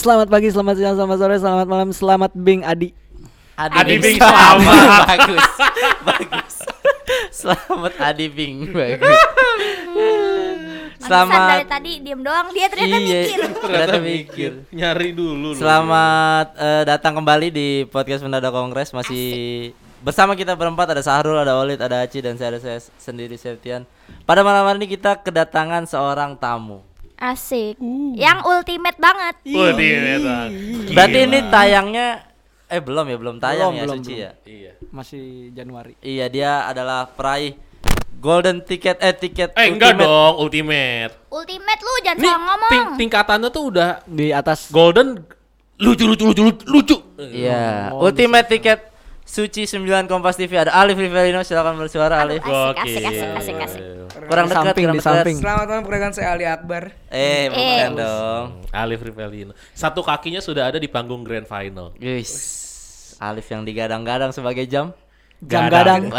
Selamat pagi, selamat siang, selamat sore, selamat malam, selamat Bing Adi. Adi Bing selamat. selamat. bagus. bagus. Selamat Adi Bing. Bagus. Selamat dari Selamat tadi diem doang dia ternyata Iya, mikir. Ternyata mikir. Nyari dulu. lu. Selamat eh, datang kembali di podcast Mendadak Kongres masih bersama kita berempat ada Sahrul, ada Olid, ada Aci dan saya ada saya sendiri Septian. Pada malam hari ini kita kedatangan seorang tamu. Asik. Yang ultimate banget. Wah, dia Metan. Berarti ini tayangnya eh belum ya, belum tayang Belum, ya belum, Suci belum. ya. Iya. Masih Januari. Iya, dia adalah peraih golden ticket eh tiket Eh enggak ultimate. dong, ultimate. Ultimate lu jangan Nih, salah ngomong. ting- tingkatannya tuh udah Di atas golden lucu lucu lucu lucu. lucu. Iya, Oh, ultimate tiket Suci 9 Kompas TV ada Alif Rivelino silakan bersuara Alif. Aduh, Asik, asik, asik, asik, asik. Kurang Di dekat, samping, kurang di dekat. samping. Selamat malam perkenalkan saya Ali Akbar. Eh, bukan dong. Alif Rivelino. Satu kakinya sudah ada di panggung grand final. Guys, Alif yang digadang-gadang sebagai jam. jam gadang.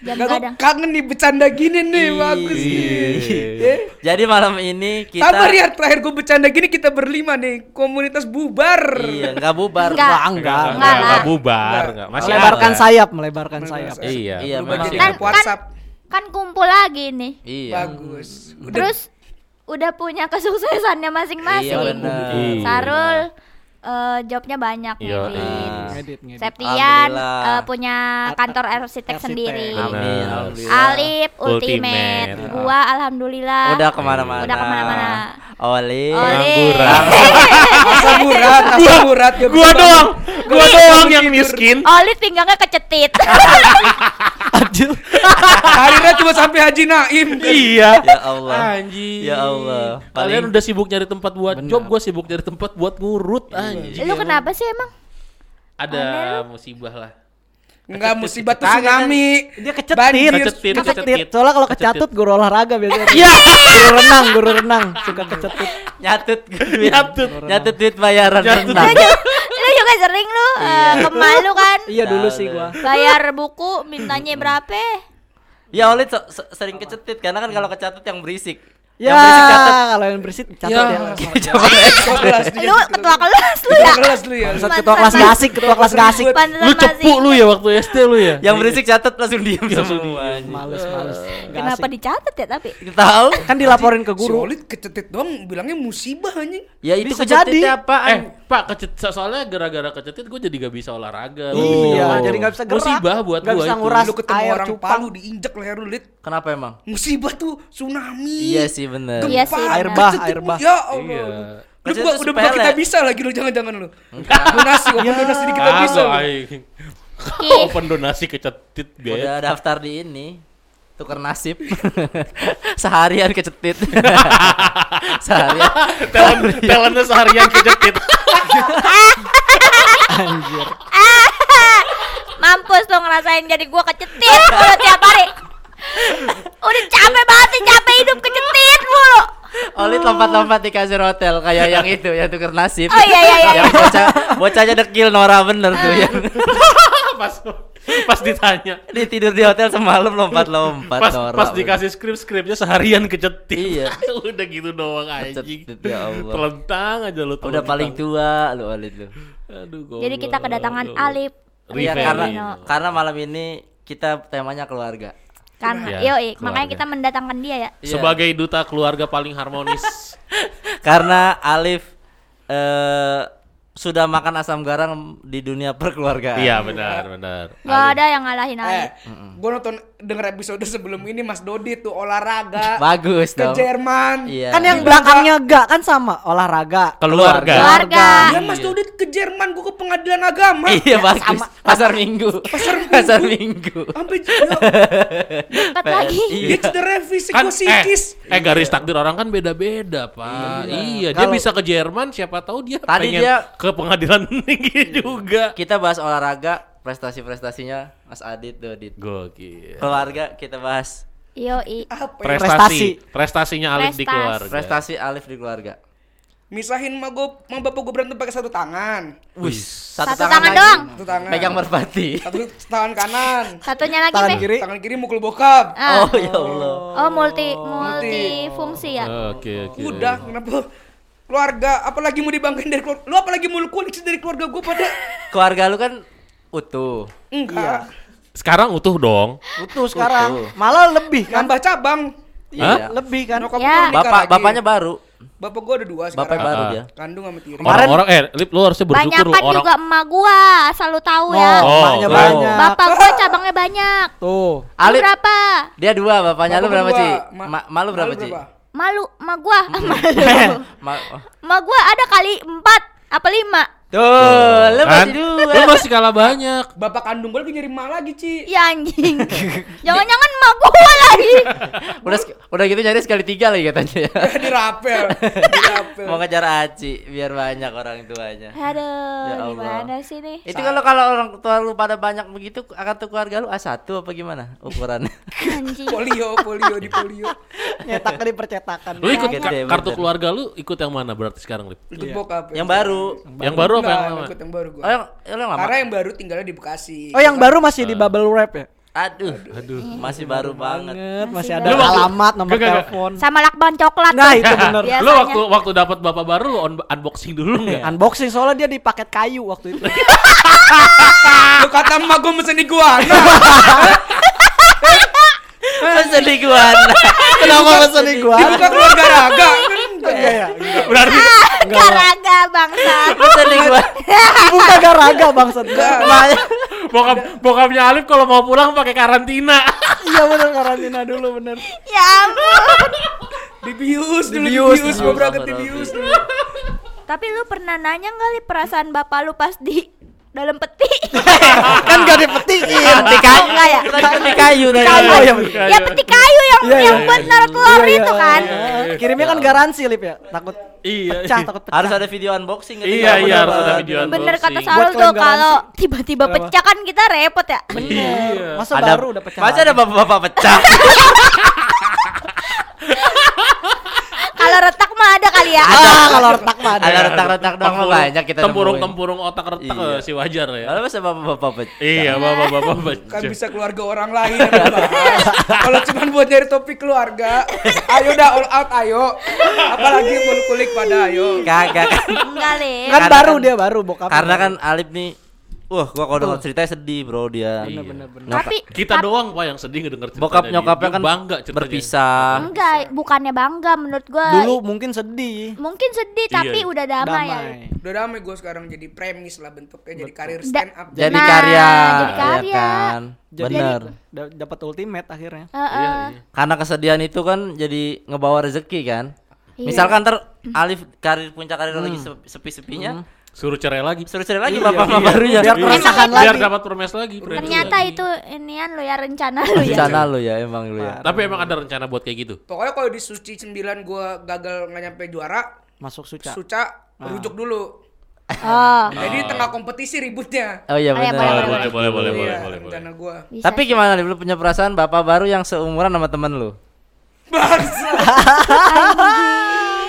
Jam kangen nih bercanda gini nih bagus nih. Iya. Jadi malam ini kita Sabar ya terakhir gue bercanda gini kita berlima nih komunitas bubar. Iya, enggak bubar. Enggak. Wah, enggak. Enggak, Enggak lah. enggak bubar, enggak. Masih Melebarkan ada. sayap, melebarkan sayap. Iya. Iya, memang. jadi Kan, WhatsApp. Kan kumpul lagi nih. Iya. Bagus. Udah Terus udah punya kesuksesannya masing-masing. Iya benar. Iya. Sarul eh, jobnya banyak Iya, ngedit. iya. Ngedit, ngedit. Septian eh, punya kantor arsitek Arsitek. sendiri. Amin. Alhamdulillah. Alif ultimate. Ultimate. Gua alhamdulillah. Udah ke mana-mana. Udah ke mana-mana. Oli. Oleh. Ngangguran. asam urat, asam urat ya. Gua doang. Gua doang yang miskin. Oli pinggangnya kecetit. Anjir. Karirnya cuma sampai Haji Naim. Iya. Ya Allah. Anjing. Ya Allah. Kalian Paling- udah sibuk nyari tempat buat job, gua sibuk nyari tempat buat ngurut anjing. Lu kenapa sih emang? Ada musibah lah. Enggak musibah tuh tsunami. Dia kecetit. Banjir. Kecetit, Kecetit. Soalnya kalau kecatut guru olahraga biasanya. Iya. Guru renang, guru renang suka kecetit. Nyatut Nyatut. Nyatut duit bayaran Nyatut. renang. Lu juga, lu sering lu eh, ke malu kan? Iya dulu sih gua. Bayar buku mintanya berapa? Ya Oli so- so- sering kecetit karena kan kalau kecatut yang berisik. Ya, Yang berisik catat. kalau yang berisik catat Ya. ya. Ketua kelas dia. Lu ketua kelas lu Ketua ya? kelas lu ya. Ketua kelas gak asik, ketua kelas gak asik. Lu cepu lu ya waktu SD lu ya? Yang berisik catat langsung diem Langsung semua. Males, males. Gak Kenapa dicatat ya tapi? Tahu? Kan dilaporin ke guru. Solid kecetit doang bilangnya musibah anjing. Ya itu jadi. apaan? Eh, Pak, kecet so- soalnya gara-gara kecetit gue jadi gak bisa olahraga. Iya, jadi gak bisa gerak. Musibah buat Nggak gua bisa itu. nguras. Lu ketemu air. Palu diinjek leher lu, Lid. Kenapa emang? Musibah tuh tsunami. Iya sih bener. Iya sih, Gempa, Air bah, air bah. Ya Allah. Iya. Lu tuh udah buka kita bisa lagi lu jangan-jangan lu. Donasi, open donasi di kita bisa. Open donasi kecetit biaya. Udah daftar di ini tuker nasib seharian kecetit seharian Talent, talentnya seharian kecetit. Anjir. mampus lu ngerasain jadi gua kecetit mulu tiap hari. Udah capek banget nih, capek hidup kecetit. Oli lompat-lompat di kasir hotel kayak yang itu yang tuker nasib Oh, iya, iya, iya, yang bocah bocahnya dekil Nora bener tuh yang pas pas ditanya. di tidur di hotel semalam lompat-lompat Pas Nora pas dikasih skrip skripnya seharian kecetit. Iya. Udah gitu doang anjing. Ya Allah. Telentang aja lu. udah paling tua lu Oli tuh Aduh, Jadi kita kedatangan Alif. Iya karena karena malam ini kita temanya keluarga Karena, Iya, yoi, makanya keluarga. kita mendatangkan dia ya. Iya. Sebagai duta keluarga paling harmonis. karena Alif eh sudah makan asam garam di dunia perkeluargaan iya benar benar. Gak ada yang ngalahin Eh, Alif. gua nonton denger episode sebelum ini Mas Dodi tuh olahraga bagus ke dong Jerman. Iya. Kan yang belakangnya gak kan sama olahraga. Keluarga. Keluarga. Ya Mas Dodi ke Jerman gua ke pengadilan agama. iya bagus pasar minggu Pasar minggu Minggu. Sampai ya, Dekat lagi. Iya. dia cedera fisik Kan psikis. eh, eh garis takdir orang kan beda-beda, Pak. Iya, dia Kalau- bisa ke Jerman, siapa tahu dia Tadi pengen dia- ke pengadilan tinggi juga. kita bahas olahraga prestasi-prestasinya Mas Adit Dodit Gokil. keluarga kita bahas Yoi. Apa ya? Prestasi, prestasinya Alif di Prestasi. keluarga. prestasi Alif di keluarga Misahin sama gua sama bapak gua berantem pakai satu tangan. Wih, Satu tangan doang. Satu tangan. Pegang merpati. Satu tangan kanan. Satunya lagi Tangan kiri. Tangan kiri mukul bokap. Ah. Oh ya Allah. Oh multi multi fungsi ya. Oke, oke. Udah, kenapa keluarga apalagi mau dibanggain dari keluarga lu apalagi mau lu koleksi dari keluarga gue pada Keluarga lu kan utuh. enggak Sekarang utuh dong. Utuh sekarang. Utuh. Malah lebih kan. nambah cabang Iya, lebih kan. nyokap Ya. gua nikah Bapak lagi. bapaknya baru. bapak gue ada dua Bapak sekarang baru Ah. dia. kandung sama tiri Kemarin- Orang-orang eh Lip lu harusnya bersyukur lu Banyakan orang juga emak gua, asal lu tahu ya. Oh, emaknya tuh. banyak. Bapak gua cabangnya banyak. Tuh. Lu Alip berapa? dia dua, bapaknya lu Bapak berapa, gua Ci? dua. Ma- Ma malu berapa, malu Ci? Malu, emak gua, malu. Ma- oh. Emak gua ada kali empat apa lima? Tuh, lu Kan? masih dua. Lu masih kalah banyak. bapak kandung gue lagi nyari emak lagi Ci Ya anjing. Jangan-jangan emak gua lagi. udah udah gitu nyari sekali tiga lagi katanya ya. dirapel dirapel Mau ngejar Aci biar banyak orang tuanya. Aduh, Ya Allah. gimana sih nih? Itu kalau kalau orang tua lu pada banyak begitu akan tuh keluarga lu A1 apa gimana ukurannya? Anjing. polio polio di polio Nyetaknya di percetakan. Lu ikut ka- bener. kartu keluarga lu ikut yang mana berarti sekarang, Lip? itu bokap yang baru. Yang baru apa yang Enggak, lama? ikut yang baru gue Oh yang, yang lama. karena yang baru tinggalnya di Bekasi Oh, yang baru masih di bubble wrap ya? Aduh, aduh, masih baru banget. Banget, masih Masih ada baru. Alamat, nomor Gak, gak, gak. telepon. Sama lakban coklat. Nah, itu bener. Biasanya. Lu waktu waktu dapat bapak baru lu on- unboxing dulu enggak? Unboxing soalnya dia di paket kayu waktu itu. lu kata emak gue mesen iguana Masa di guana. Kenapa pesen gua? dibuka keluarga raga Enggak ya. enggak. Berarti Garaga bangsa. Masa di guana. Buka garaga bangsat. Makanya bokap bokapnya Alif kalau mau pulang pakai karantina. Iya bener karantina dulu bener. Ya ampun. dibius dulu Dibius, dibius. berangkat dibius dulu Tapi lu pernah nanya nggak li perasaan bapak lu pas di dalam peti? kan gak dipetiin. di kayu. enggak ya? Di kayu tadi. Kayu, oh, iya, bener. ya peti kayu yang Iya, yang iya, buat naruh telur itu kan. Kirimnya kan garansi lip ya. Takut Iya. pecah, takut pecah. Harus ada video unboxing gitu. Iya, iya, harus ada video Bener kata unboxing. Buat tuh kalau tiba-tiba pecah kan kita repot ya. Iya. Masa Ada baru udah pecah. Masa ada bapak-bapak pecah. Kalau retak mah ada kali ya. Ah, kalau retak mah ada. Ada retak-retak doang mah banyak kita. Tempurung-tempurung otak retak Iya. eh, si wajar ya. Lalu masa bapak-bapak pecah. Iya, bapak-bapak kan bisa keluarga orang lain kalau cuma buat nyari topik keluarga ayo dah all out ayo apalagi mau kulik pada ayo Kagak. Enggak. Kan Karena baru kan- dia baru bokap. Karena kan Alip nih Wah, gua kalau denger ceritanya sedih, Bro, dia. Iya. Nyokap- Tapi Kita tap- doang Pak yang sedih ngedenger ceritanya bokap nyokapnya Dia kan bangga ceritanya. berpisah. enggak, bukannya bangga menurut gua. dulu mungkin sedih. mungkin sedih Iya. tapi udah damai, ya. Damai. udah damai gue sekarang jadi premis lah bentuknya jadi karir stand up Jadi Nah, karya, jadi ya karya. kan? Jadi Bener. da- dapat ultimate akhirnya. Heeh. Iya, iya. Karena kesedihan itu kan jadi ngebawa rezeki kan. Iya. Misalkan ter Alif karir puncak karir lagi sepi- sepi-sepinya, Suruh cerai lagi. suruh cari lagi bapak mama barunya. Biar Iya. merasakan Biar dapat permes lagi. premis Ternyata lagi. itu inian lo ya rencana lo ya. Rencana lu ya emang lu ya. Tapi emang ada rencana buat kayak gitu. pokoknya kalau di suci 9 gue gagal nggak nyampe juara Masuk suca. suca rujuk dulu Oh. jadi tengah kompetisi ributnya Oh iya Oh, iya, benar. Boleh, boleh, boleh, boleh, boleh, Iya, boleh, boleh, boleh. rencana gue Bisa Tapi gimana lu punya perasaan bapak baru yang seumuran sama temen lu?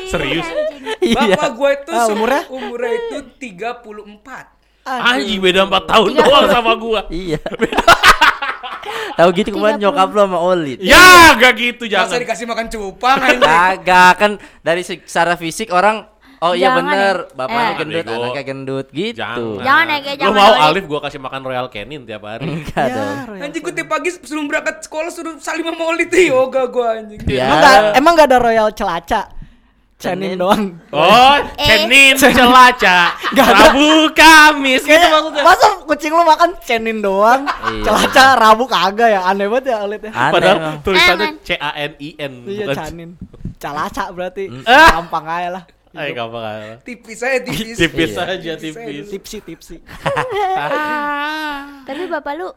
Serius? Iya. bapak gue itu Ah, umurnya? umurnya itu 34 Anjing beda 4 tahun doang sama gua. Iya. Tahu gitu kemarin 30. nyokap lu sama Olit. Ya, gak gitu masa jangan. dikasih makan cupang anjing Kagak kan dari se- secara fisik orang oh iya Jangan bener ya. bapaknya Eh. gendut Bego. anaknya gendut gitu. Jangan. Jangan ya, kayak Lu jangan mau Olit. Alif gua kasih makan Royal Canin tiap hari. Enggak dong. anjing gue tiap pagi sebelum berangkat sekolah suruh salim sama Oli tuh yoga gue anjing Ya. Emang gak, emang gak ada royal celaca? Cenin Cenin. doang. Oh, Eh. Canin celaca. Gak ada. Rabu Kamis gitu maksudnya. masa kucing lu makan cenin doang, Iya. celaca rabu kagak ya aneh banget ya Alit ya. Aneh Padahal emang. tulisannya. C A N I N. Iya bukan canin, calaca berarti Ah. gampang aja lah. Ay, gampang aja. tipis aja tipis Tipis Iya. aja Tipis tipis. Tipsi tipsi. Tapi bapak lu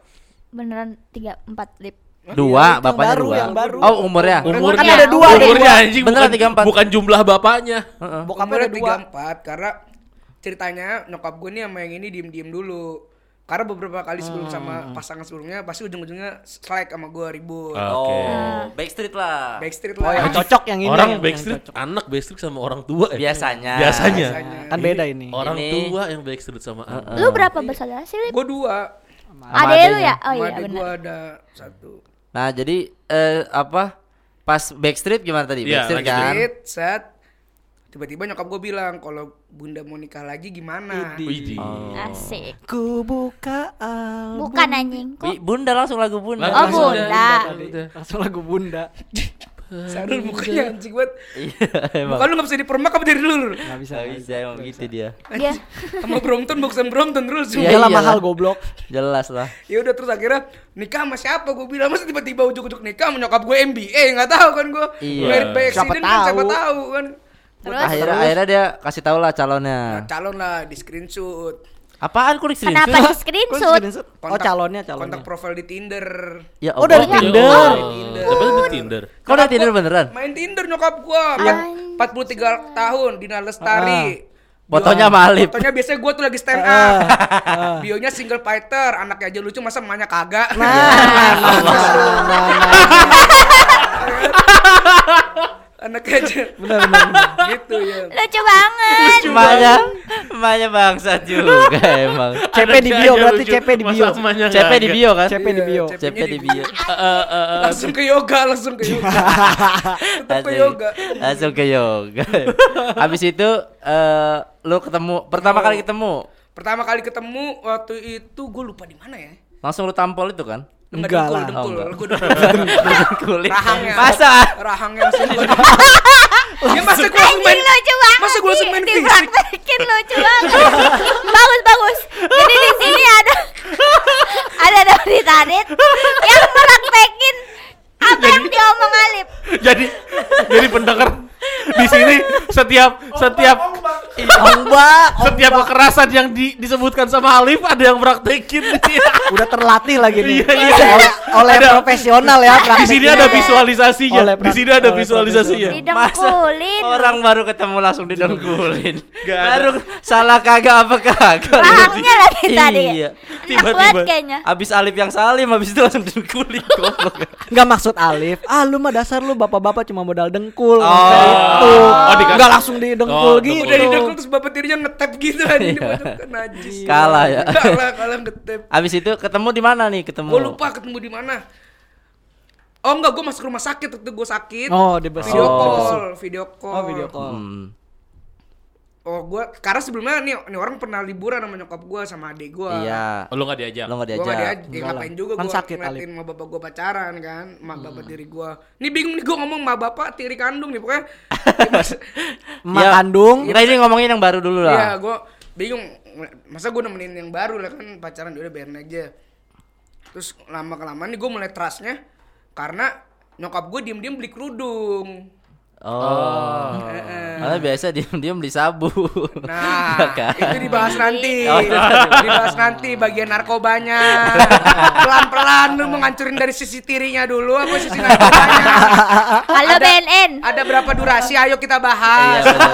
beneran 3 4 lip. Dua, Yang bapaknya baru, dua. yang baru. Oh, umurnya. Umurnya Kan ada dua, Umurnya dua. anjing Beneran bukan, 34. bukan jumlah bapaknya. Heeh. Bokapnya Umurnya ada dua. 34 karena ceritanya nyokap gue nih sama yang ini diem-diem dulu. Karena beberapa kali sebelum sama pasangan sebelumnya pasti ujung-ujungnya selek sama gue ribut. Ah. Oh, Backstreet lah. Backstreet Oh lah. yang cocok yang ini. Orang yang- Backstreet, yang cocok. anak Backstreet sama orang tua ya. Biasanya. Biasanya. Biasanya. Kan beda ini. Orang Ini- tua yang Backstreet sama anak. Lu berapa bersaudara sih? Gue dua. Sama Ade lu ya? Oh iya gue benar. ada satu. Nah, jadi eh apa? Pas Backstreet gimana tadi? Iya, Backstreet kan. Backstreet, set. tiba-tiba nyokap gue bilang kalau bunda mau nikah lagi gimana Widih. Oh. Asik. Ku buka album. Bukan anjing. Kok Wi- Bunda langsung lagu Bunda. Oh, Langsung Bunda. Langsung lagu bunda. Sarul mukanya anjing banget Iya, emang. muka lu gak bisa dipermak apa dari dulu Gak bisa. Gak nggak bisa emang gitu dia. dia sama Brompton boxan Brompton terus Iya, iyalah. mahal goblok. Jelas lah. ya udah terus akhirnya nikah sama siapa gue bilang masa tiba-tiba ujuk-ujuk nikah sama nyokap gue MBA nggak tahu kan gue Iya. by Siapa accident kan siapa tahu. kan terus akhirnya akhirnya dia kasih tahu lah calonnya. Nah, calon lah di screenshot Apaan kok di kenapa screenshot? di screenshot? screenshot? Oh calonnya calonnya. kontak profil di Tinder Ya Oh, dari. Tinder. Oh, Siapa tuh di Tinder? Kok udah Tinder beneran? main Tinder nyokap gue Yang 43 tahun Dina Lestari Fotonya sama Alif. Fotonya biasanya gue tuh lagi stand Ah, up. Bionya single fighter, anaknya aja lucu masa emaknya kagak. anaknya aja. Benar benar. benar. gitu ya. Lucu banget. Emaknya, emaknya bangsat juga emang. CP di bio berarti CP di bio. CP di bio kan? CP di bio. CP di bio. Langsung ke yoga, langsung ke yoga. Tetap ke yoga. Langsung ke yoga. Habis itu eh lu ketemu pertama kali ketemu Pertama kali ketemu waktu itu gue lupa di mana ya. langsung lu tampol itu kan? Enggak dengkul, lah. dengkul. Oh, enggak. Gua dengkul. Kulit. Rahangnya. Masa? Rahangnya langsung gua Ya masa gue langsung main lucu banget. Masa gue langsung main Di- fisik? Dipraktekin lucu banget. bagus bagus. Jadi di sini ada ada Dodi Tadit yang praktekin apa yang diomong Alif. jadi jadi pendengar di sini setiap setiap Ombak. setiap kekerasan yang di- disebutkan sama Alif ada yang praktekin Udah terlatih lagi nih. Iya, iya. Oleh, oleh profesional ya. di sini ada visualisasinya Oleh di sini ada visualisasinya Didengkulin. Orang baru ketemu langsung didengkulin. Ada. Baru salah kagak apa kagak. Rahangnya lagi tadi. Iya. Enak banget Tiba-tiba. kayaknya. Abis Alif yang salim, habis itu langsung dengkulin goblok. Enggak maksud Alif. Ah lu mah dasar lu bapak-bapak cuma modal dengkul. Oh. Itu. Oh, Enggak langsung didengkul Oh, gitu. Udah didengkul terus bapak tirinya ngetep gitu aja di Iya. kan najis. Kalah ya. Kalah, kalah ngetep. Abis itu ketemu di mana nih ketemu? Gue lupa ketemu di mana. Oh enggak, gue masuk rumah sakit waktu gue sakit. Oh, di besok. video Oh. call, video call. Oh, video call. Hmm. Oh, gue karena sebelumnya nih, nih orang pernah liburan sama nyokap gue sama adik gue. Iya. Oh, lu gak diajak Lo gak Gue gak diajak. diajak, ya ngapain lah. juga Kan gue sakit, ngeliatin sama bapak gue pacaran kan, sama bapak tiri gue. Ini bingung nih gue ngomong sama bapak tiri kandung nih pokoknya. Mas- Emak Ya, kandung. Kita ini ngomongin yang baru dulu Iya, lah. gue bingung. Masa gue nemenin yang baru lah kan pacaran udah biarin aja. Terus lama kelamaan nih gue mulai trustnya karena nyokap gue diem-diem beli kerudung. Oh. Heeh. Karena biasa diam-diam beli sabu. Nah, Iya kan? itu dibahas nanti. Oh, itu dibahas nanti bagian narkobanya. Pelan-pelan lu mau ngancurin dari sisi tirinya dulu apa sisi narkobanya. Halo Ada- BNN. Ada berapa durasi? Ayo kita Iya, bahas. bener.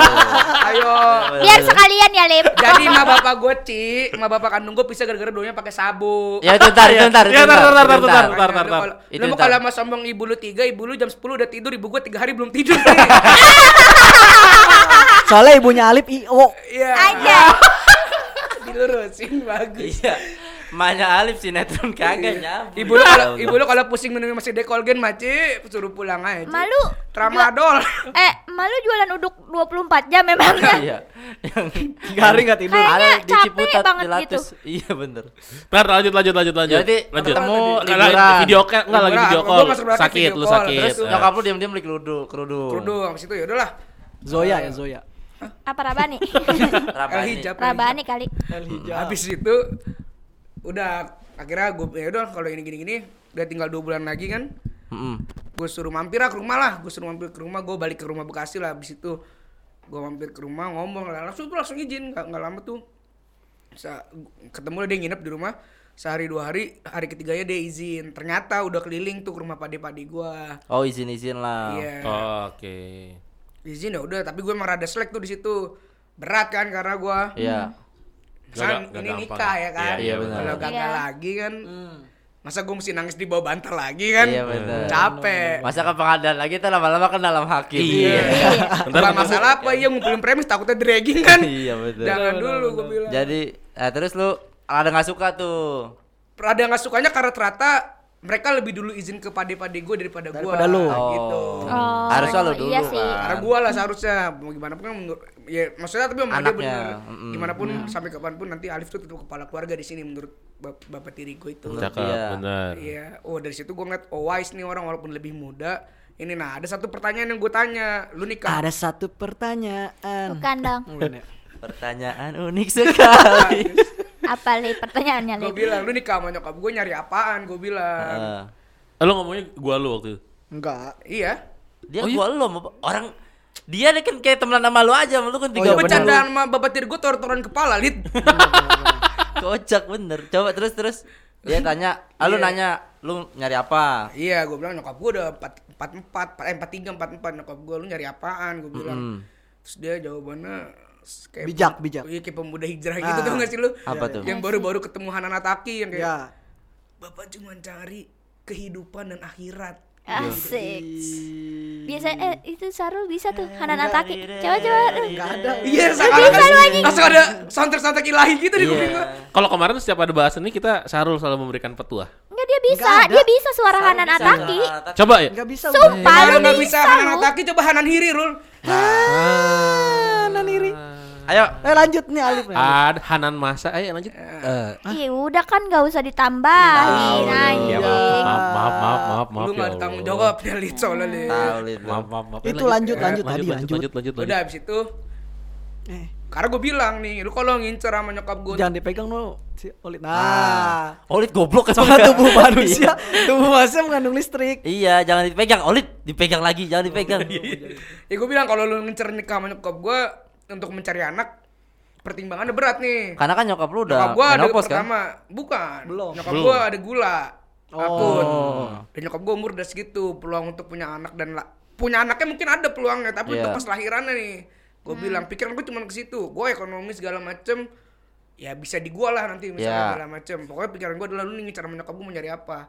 Ayo. Biar sekalian ya, Lip. Jadi ma bapak gue Ci, ma bapak kandung gue pisah gara-gara doanya pakai sabu. Ya itu ntar, itu ntar, itu Ya, ntar, ntar, ntar, itu ntar, ntar. ntar. Makanya lu mau ntar. kalau sama sombong ibu lu tiga, ibu lu jam 10 udah tidur, ibu gue tiga hari belum tidur. Soalnya ibunya Alif IO. Iya. Aja. Dilurusin bagus. Iya. Maknya Alif sinetron kagak nyambung. Ibu lu kalau ibu lu kalau pusing minum masih dekolgen maci, suruh pulang aja. Malu. Tramadol. Eh, malu jualan uduk 24 jam memangnya. Iya. Yang Tiga hari nggak tidur. Kayaknya ada di capek Ciputat banget Latus. Iya bener. Ntar lanjut lanjut lanjut lanjut. Jadi, lanjut. ketemu liburan. video call enggak lagi video call. Sakit lu sakit. Terus nyokap lu diam-diam beli kerudung, kerudung. Kerudung habis itu ya udahlah. Zoya ya Zoya. Apa Rabani? El Rabani. hijab. Rabani kali. El hijab. Habis itu udah akhirnya gue ya udah kalau ini gini-gini udah tinggal dua bulan lagi kan Mm-mm. gue suruh mampir lah ke rumah lah gue suruh mampir ke rumah gue balik ke rumah Bekasi lah habis itu gue mampir ke rumah ngomong lah langsung tuh langsung izin nggak nggak lama tuh Sa ketemu lah dia nginep di rumah sehari dua hari hari ketiganya dia izin ternyata udah keliling tuh ke rumah pade-pade gue Oh izin-izin lah. iya Oh, Oke. izin ya udah tapi gue emang rada selek tuh di situ berat kan karena gue Iya. Kan Gak- gak ini gampang. nikah ya kan. Iya, iya, benar. Kalau gagal Iya. lagi kan. Masa gue mesti nangis di bawah bantal lagi kan? Iya, benar. Capek. Masa ke pengadilan lagi tuh lama-lama kan dalam hakim. Iya. Ntar Gak ketemu- masalah apa iya ngumpulin premis takutnya dragging kan. Iya, betul. Jangan dulu gue bilang. Jadi, eh, terus lu ada nggak suka tuh? Ada nggak sukanya karena ternyata mereka lebih dulu izin ke pade-pade gue daripada gue Daripada lu. gitu. Oh, Harusnya lo dulu iya sih. kan. Karena gue lah seharusnya mau gimana pun kan menurut ya maksudnya tapi sama dia bener mm-mm. gimana pun sampai kapan pun nanti Alif tuh tetap kepala keluarga di sini menurut bap- bapak tiri gue itu. Cakep, dia. bener. Iya, oh dari situ gue ngeliat oh wise nih orang walaupun lebih muda. Ini nah ada satu pertanyaan yang gue tanya, lu nikah? Ada satu pertanyaan. Bukan dong. Ya? Pertanyaan unik sekali. Apa li pertanyaannya? Gue bilang lu nikah sama nyokap gue nyari apaan? Gue bilang. Heeh. Lo ngomongnya gua lu waktu itu. Enggak. Iya. dia gua lo mau- orang dia nih kan kayak temenan sama lu aja, lu kan Oh, tiga iya, Gue bener. bercandaan sama bapak tiri gue tor-toran kepala, Lid. Kocak bener. Coba terus terus dia tanya, ah, lu Iya. nanya, lu nyari apa? iya, gue bilang nyokap gue udah empat empat empat eh empat tiga empat empat nyokap gue lu nyari apaan? Gue bilang. Mm. Terus dia jawabannya kayak Bijak, pem- bijak. Iya kayak pemuda hijrah gitu Ah. tuh gak sih lu? Apa tuh? Yang baru-baru ketemu Hanan Ataki yang kayak Ya. Bapak cuma cari kehidupan dan akhirat. Asik. Biasa eh itu Sarul bisa tuh Hanan Ataki. Coba coba. Enggak ada. Iya, sekarang kan langsung ada soundtrack-soundtrack ilahi gitu di kuping gua. Kalau kemarin setiap ada bahasan ini kita Sarul selalu memberikan petua. Enggak dia bisa, Nggak dia bisa suara Hanan Ataki. Coba ya. Enggak bisa. Sumpah lu nggak bisa bisa Hanan lu. Ataki coba Hanan Hiri, Rul. Ah, naniri. Ayo. Eh lanjut nih Alif nih. Ada Hanan Masa. Ayo lanjut. Eh, Iya udah kan gak usah ditambahin ya, anjing. maaf, maaf, maaf, maaf, maaf, maaf. Lu ya tanggung jawab ya, Lid, soalnya, Lid. Tahu Lid, lu. Maaf, maaf, maaf. Itu lanjut, lanjut, tadi, lanjut, lanjut. lanjut, lanjut, lanjut. Udah habis itu Eh, karena gue bilang nih, lu kalau ngincer sama nyokap gue jangan dipegang no si Olit. Nah. Olit goblok kan Soalnya tubuh manusia, tubuh manusia mengandung listrik. Iya, jangan dipegang. Olit dipegang lagi, jangan dipegang. Ya gue bilang kalau lu ngincer nikah sama nyokap gue untuk mencari anak pertimbangannya berat nih. Karena kan nyokap lu udah Nyokap gua ada kan? pertama, bukan. Belum. Nyokap Belum. gua ada gula. Oh. Dan nyokap gua umur udah segitu, peluang untuk punya anak dan la- punya anaknya mungkin ada peluangnya, tapi Iya. untuk pas lahirannya nih. Gua bilang pikiran gua cuma ke situ. Gua ekonomi segala macem ya bisa di gua lah nanti misalnya Iya. segala macem. Pokoknya pikiran gua adalah lu nih cara nyokap gua mau nyari apa.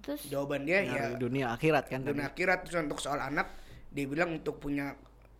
Terus Jawaban dia ya dunia akhirat kan. tadi. dunia akhirat terus untuk soal anak dia bilang untuk punya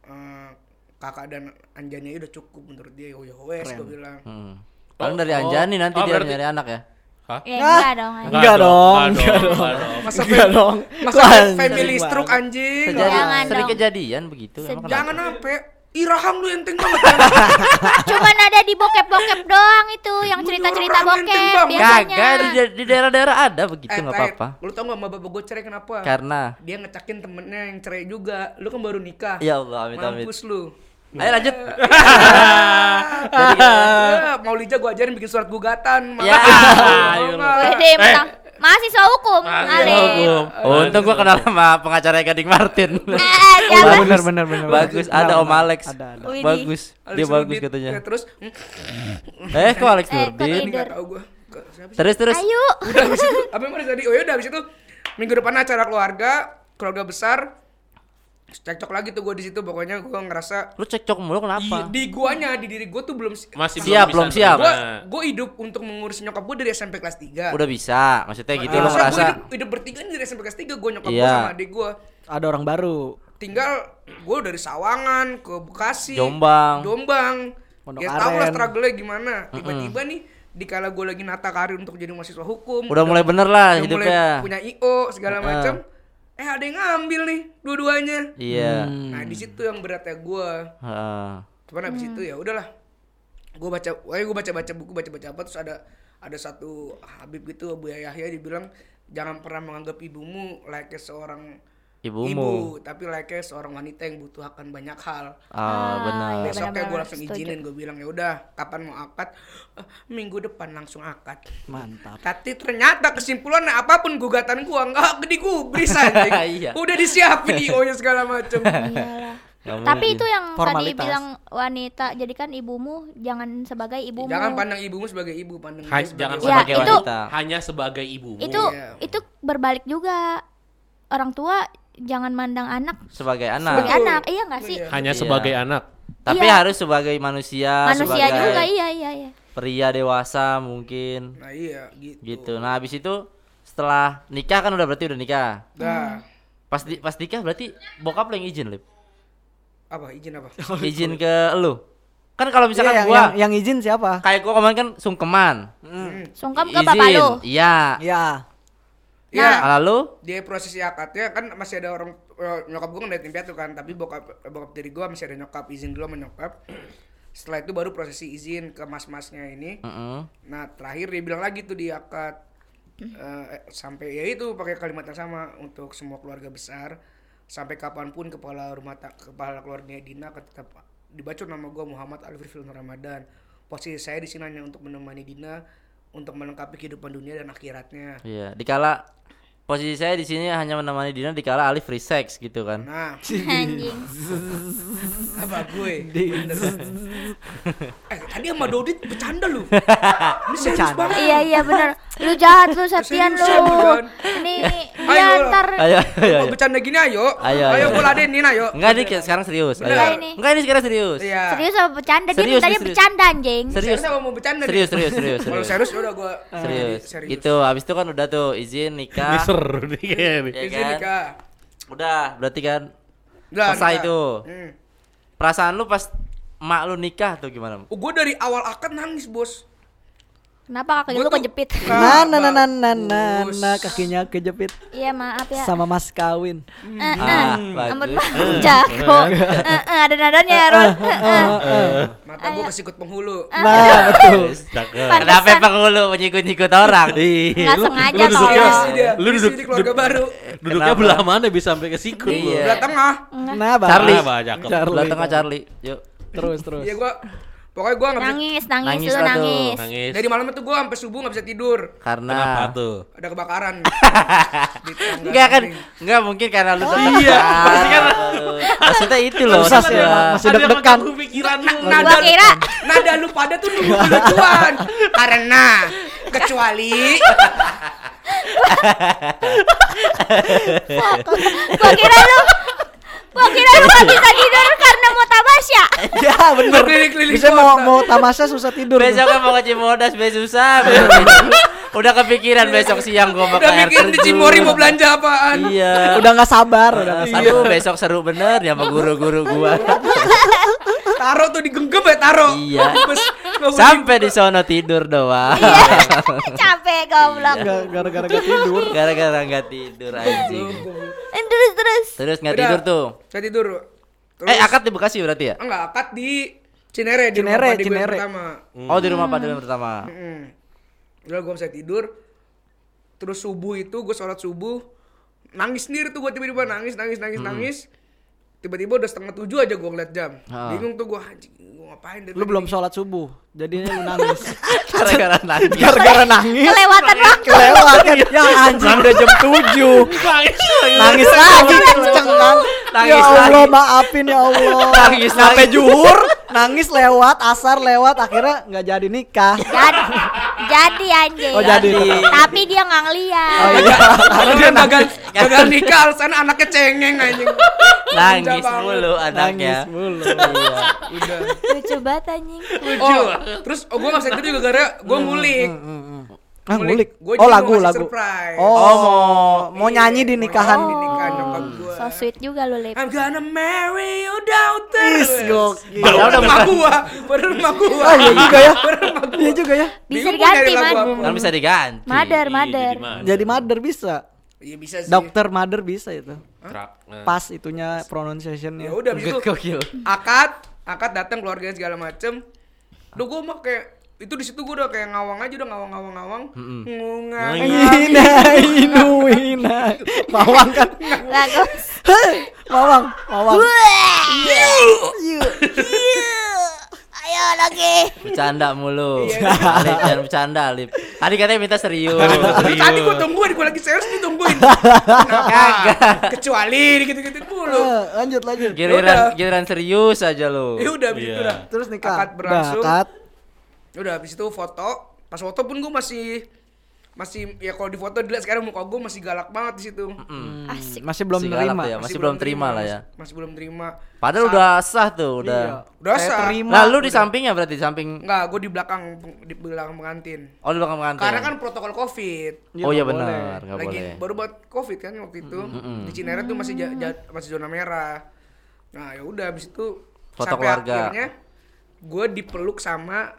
eh, kakak dan anjanya udah cukup menurut dia yo yo wes gua bilang Hmm. Paling Oh, dari oh. Anjani nanti Oh, dia berarti- nyari anak ya. Hah? ya enggak dong. Enggak dong, enggak enggak dong, dong. enggak dong. masa Enggak dong. masa family stroke anjing Jangan sering dong. kejadian begitu. jangan apa iraham lu enteng banget Cuman ada di bokep-bokep doang itu yang cerita-cerita bokep biasanya. Kagak di, daerah-daerah ada begitu eh nggak Tahir, apa-apa. lu tau gak sama bapak gue cerai kenapa Karena dia ngecakin temennya yang cerai juga lu kan baru nikah ya Allah amit amit. mampus lu Ayo lanjut. Ya, mau Lija gue ajarin bikin surat gugatan Ya? Wede mentang mahasiswa hukum. Hukum. Untung gua kenal sama pengacara Gading Martin. Eh, Oh, siapa? benar benar benar. bagus, ada Om. Alex. Ada ada. Bagus. Alex Dia bagus katanya. Ya, terus Eh, kok Alex Eh, Nurdin? gak tau gue? Terus terus. Ayo. udah habis itu apa yang mau tadi oh ya udah habis itu minggu depan acara keluarga keluarga besar cekcok lagi tuh gue di situ pokoknya gue ngerasa Lu cekcok mulu kenapa? di guanya di diri gue tuh belum Masih Siap, belum siap. gue gue hidup untuk mengurus nyokap gue dari SMP kelas 3 Udah bisa. Maksudnya gitu lu gue ngerasa. hidup, hidup bertiga nih dari SMP kelas 3 gue nyokap gue Iya. sama adik gue Ada orang baru. tinggal gue dari Sawangan ke Bekasi Jombang. Jombang Pondok ya tau lah Aren. struggle-nya gimana tiba-tiba nih dikala gue lagi nata karir untuk jadi mahasiswa hukum Udah mulai bener lah udah mulai hidupnya. punya IO segala Heeh. macam eh ada yang ngambil nih dua-duanya. Iya. nah di situ yang beratnya gue Heeh. cuman habis itu ya udahlah. Gue baca eh gue baca baca buku baca baca apa terus ada ada satu Habib gitu Abu Yahya dibilang jangan pernah menganggap ibumu layaknya seorang Ibumu. ibu tapi layaknya seorang wanita yang butuh akan banyak hal Ah, benar. iya. besoknya gue langsung setuju. izinin gue bilang ya udah kapan mau akad "Eh, minggu depan langsung akad Mantap. tapi ternyata kesimpulannya apa pun gugatan gua nggak digubris anjing. Iya. Udah disiapin IO-nya segala. Iyalah. Nggak Tapi itu yang tadi Formalitas. bilang wanita, jadikan ibumu jangan sebagai ibumu. Jangan pandang ibumu sebagai ibu, pandang Hai, dia jangan sebagai Ya, sebagai itu- wanita. Hanya sebagai ibu. itu Iya. itu berbalik juga. Orang tua jangan mandang anak Sebagai sebagai anak. Betul. anak, iya nggak sih? Iya. Hanya Iya. sebagai anak. Tapi Iya. harus sebagai manusia, Manusia sebagai juga, iya iya iya. pria dewasa mungkin Nah iya gitu. gitu. Nah, habis itu setelah nikah kan udah berarti udah nikah. Nah, Pas di, pas nikah berarti bokap lo yang izin, Lip. apa izin apa? Izin ke lu. Kan kalau misalkan Iya, yang, gua yang, yang izin siapa? kayak gua kemarin kan sungkeman. Hmm. Sungkem ke bapak lu. Iya. Iya. Iya. Lalu Dia prosesi akadnya kan masih ada orang eh, nyokap gue kan dari tim piatu kan, tapi bokap bokap diri gue masih ada nyokap izin dulu sama nyokap. Setelah itu baru prosesi izin ke mas-masnya ini. Mm-mm. Nah terakhir dia bilang lagi tuh di akad eh, sampai ya itu pakai kalimat yang sama untuk semua keluarga besar sampai kapan pun kepala rumah ta- kepala keluarga Dina akan tetap dibaca nama gue Muhammad Alif Rifil Ramadan. Posisi saya di sini hanya untuk menemani Dina untuk melengkapi kehidupan dunia dan akhiratnya. Iya, dikala posisi saya di sini hanya menemani Dina dikala Alif free sex gitu kan. Nah, Anjing. apa gue? Bener. eh tadi sama Dodit bercanda lu. Ini serius banget. Iya iya benar. Lu jahat lu Septian lu. Ini Ayo, lah. ntar Ayo, ayo, Mau ayo. bercanda gini ayo. Ayo, Ayo, ayo. gue ladenin ayo. Enggak nih kayak sekarang serius. Ayo. ini. Enggak ini sekarang serius. Iya. serius apa bercanda? Dia Serius, serius. bercanda anjing. Serius. Serius apa mau bercanda? Serius, serius, serius, Kalau serius. udah gue Serius. Itu habis itu kan udah tuh izin Ini nikah. seru nih kayaknya nih. Ya Izin kan? nikah. Udah, berarti kan selesai tuh. Hmm. Perasaan lu pas emak lu nikah tuh gimana? Oh, gue dari awal akad nangis bos. Kenapa kaki Gua lu kejepit? Nah, nah, nah, nah, nah, nah, nah, kakinya kejepit Iya maaf ya. sama mas kawin. Eh, eh. Ah, bagus. bang, jago. Eh, eh, Ada nadanya Ron. Eh. Mata gue kesikut penghulu. Nah, betul. Kenapa penghulu menyikut-nyikut orang? Iya. Nggak Lu- sengaja dia. lu duduk, di keluarga baru. duduknya belah mana bisa sampai ke sikut lu? Iya. Belah tengah. Nah. Charlie. Ah, bah, cakep. Charlie. Belah tengah Charlie. Yuk. Terus, terus. Iya gue. Pokoknya gue nggak bisa. Nangis, nangis, Nangis lu nangis. Nangis. Dari malam itu gue sampai subuh nggak bisa tidur. Karena Kenapa tuh? Ada kebakaran. Enggak kan? Enggak mungkin karena lu Iya, pasti kan. Maksudnya itu loh. Maksudnya. Masih deg-degan. pikiran lu. Nada, Gua kira nada lu pada tuh nunggu kelucuan. Karena kecuali gua kira lu gua kira lu gak bisa tidur tamasya. Ya, bener. Keliling-keliling Bisa mau mau tamasya susah tidur. Besok kan mau ke Cimodas besok susah. Udah kepikiran besok siang gua bakal udah air mikir di. Cimory mau belanja apaan. Iya. Udah nggak sabar, udah nggak Aduh, besok seru bener ya sama guru-guru gua. Taro tuh digenggam ya taro. Iya. Nggak Sampai di sono tidur doang. Capek goblok. Ga- gara-gara gak tidur. Gara-gara nggak tidur anjing. Terus terus. Terus nggak tidur tuh. Saya tidur. Terus, Eh akad di Bekasi berarti ya? enggak akad di Cinere di Cinere, rumah padi gue yang Cinere. pertama. Oh di rumah pada yang pertama. Mm. Udah gue bisa tidur. Terus subuh itu gue sholat subuh nangis sendiri tuh gue tiba-tiba nangis nangis nangis nangis. Tiba-tiba udah setengah tujuh aja gue ngeliat jam. Ah. Bingung tuh gue anjing gue ngapain dari Lu belum sholat subuh, jadinya lu nangis. Gara-gara nangis. Gara-gara nangis. Kelewatan waktu. Kelewat kan. Ya anjing udah jam 7. Nangis lagi kenceng kan. Nangis ya Allah lagi. maafin ya Allah. Nangis Sampai juhur, nangis lewat, asar lewat, akhirnya nggak jadi nikah. Jadi jadi anjing. Oh, jadi. Tapi dia nggak ngeliat. Oh iya. Karena dia gagal gagal nikah alasan anaknya cengeng anjing. Nangis Manja banget. mulu anaknya. Nangis mulu. Iya. Udah. Lucu banget anjing. Oh, terus oh gue bisa tidur juga gara gue ngulik. Ah, ngulik. Gua Oh, lagu, lagu. surprise. Oh, Oh, mau- mau nyanyi di nikahan. nyanyi di nikahan nyokap gue. So sweet juga lu Lip. I'm gonna marry you terus. Is gokil. Padahal rumah gua, padahal rumah gua. Oh iya juga ya. Gua. Iya juga ya. Bisa diganti man. Kan bisa diganti. Mother, Iya, mother. Jadi mother bisa. Iya bisa sih. Dokter mother bisa itu. Trak. Nah. Pas itunya Ya pronunciationnya. udah abis itu Gokil. akad, akad datang keluarganya segala macem. Duh gua mah kayak itu di situ gua udah kayak ngawang aja udah ngawang-ngawang-ngawang. Ngungang. Ina, inu, ina. Mawang kan. Hei, Mawang, mawang. Iya. Ayo lagi. Bercanda mulu. Iya. Alip jangan bercanda, Alip. Tadi katanya minta serius. Tadi gua tungguin, gua lagi serius ditungguin. Kenapa? Kecuali gitu-gitu dulu. Eh, Lanjut, lanjut. Giliran giliran serius aja lu. Ya udah begitu Iya. dah. Terus nikah. Akad berlangsung. Udah habis itu foto. Pas foto pun gua masih masih ya kalau di foto dilihat sekarang muka gua masih galak banget di situ. Asik. Masih belum Masih tuh ya. Masih belum terima lah ya. Masih, masih belum terima. Padahal udah sah tuh, udah. Iya. Udah Saya sah. terima. Nah, lu di sampingnya berarti di samping Enggak, gue di belakang di belakang pengantin. Oh, di belakang pengantin. Karena kan protokol Covid. Oh iya benar, enggak Lagi boleh. baru buat Covid kan waktu itu. Di Cinere tuh masih masih zona merah. Nah, ya udah habis itu Foto sampai keluarga. akhirnya gue dipeluk sama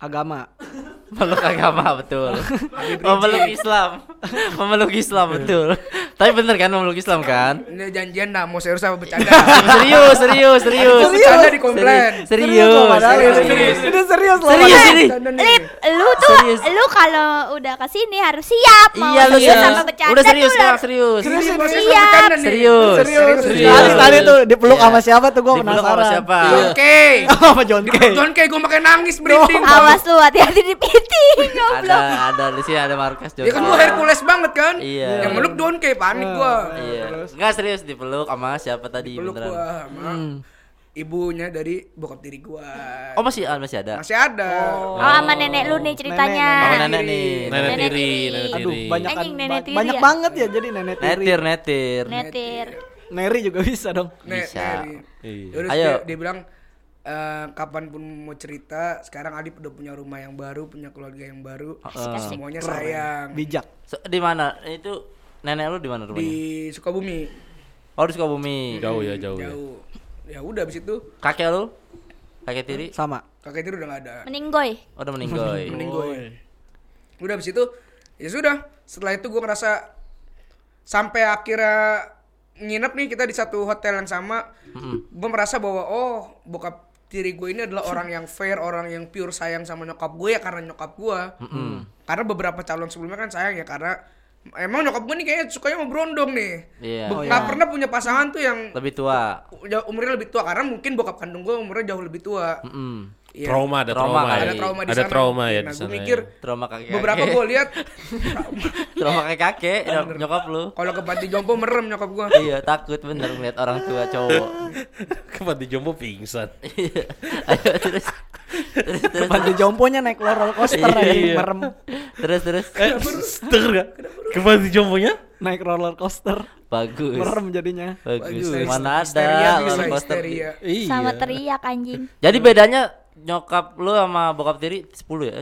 Agama. Meluk agama betul. Memeluk Islam. Memeluk Islam betul. Tapi bener kan memeluk Islam kan? Ini janjian dah mau serius apa bercanda. serius, serius, serius. Bercanda di komplain. Serius, serius, ini. serius. Serius loh. Serius nih. Lip, lu tuh Serius. lu kalau udah ke sini harus siap mau Iya lu serius serius. sama bercanda Udah serius tuh sekarang serius. Serius nih, bos, Siap. Serius. Serius. Serius. Tadi tadi tuh dipeluk Iya. sama siapa tuh gua Dipeluk sama penasaran. siapa? Oke. Sama John Kay. John Kay gue makai nangis berinding. Awas lu hati-hati di piting Ada goblok. ada di sini ada Markas Ya kan gue Hercules banget kan. Iya. Yang meluk John Kay panik gua. Iya. Enggak serius dipeluk sama siapa tadi Peluk beneran? gua sama ibunya dari bokap tiri gua. Oh masih ah, masih ada. Masih ada. Oh, sama nenek lu nih ceritanya. Sama nenek nih. Nenek Nenek tiri, tiri. nenek Aduh, tiri. banyak Anjing, nenek tiri banyak ya? banget ya jadi nenek tiri. Netir netir. Netir. Neri juga bisa dong. Bisa. Iya. Ayo. Dia bilang eh, kapan pun mau cerita, sekarang Adip udah punya rumah yang baru, punya keluarga yang baru, semuanya sayang. Bijak. So, di mana? Itu nenek lu di mana rumahnya? Di Sukabumi, Oh di Sukabumi. Jauh ya, jauh ya. jauh. Ya udah abis itu Kakek lu? Kakek tiri? Sama. kakek tiri udah gak ada. Meninggoy. Oh, udah meninggoy. Meninggoy. Udah abis itu, ya sudah. Setelah itu gue ngerasa sampai akhirnya nginep nih kita di satu hotel yang sama, gue merasa bahwa oh bokap tiri gue ini adalah orang yang fair, orang yang pure sayang sama nyokap gue ya karena nyokap gue. Karena beberapa calon sebelumnya kan sayang ya karena emang nyokap gue nih kayaknya sukanya mau berondong nih. Iya. Be- nggak pernah punya pasangan tuh yang Lebih tua. jauh- umurnya lebih tua karena mungkin bokap kandung gue umurnya jauh lebih tua. Mm. Iya. Trauma, ada Trauma trauma, kali. ya. Ada trauma di Ada sana. trauma ya Nah, di gue sana. mikir ya. Trauma kakek. beberapa gue lihat Trauma kakek kakek nyokap lu. kalau ke panti jompo merem nyokap gue. iya takut bener ngeliat orang tua cowok. Kapan di Jompo pingsan. Iya. Ayo terus. Terus terus. Panti jomponya naik roller coaster aja Iya. merem. Terus terus. Eh, denger gak? Kapan di Jomponya? Naik roller coaster Bagus. merem jadinya. Bagus. Bagus. Mana ada roller coaster. Iya. Sama teriak anjing. Jadi bedanya nyokap lu sama bokap tiri 10 ya?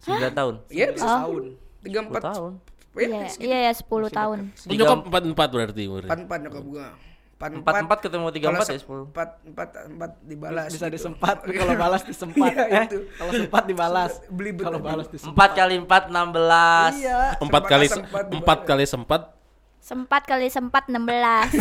9 tahun. Iya bisa tahun. Tiga 10 empat. tahun. Iya, iya ya 10 tahun. Lu nyokap empat empat berarti umurnya. Empat empat nyokap gue. Empat 4 4 ketemu 3 4 ya 10. Empat empat empat dibalas. Bisa gitu. disempat kalau balas disempat. Iya, eh, itu. kalau sempat dibalas. Beli betul. Kalau balas disempat. 4 kali 4 16. Iya. Empat Sempat kali sempat di empat bawah. kali sempat. Sempat kali sempat 16.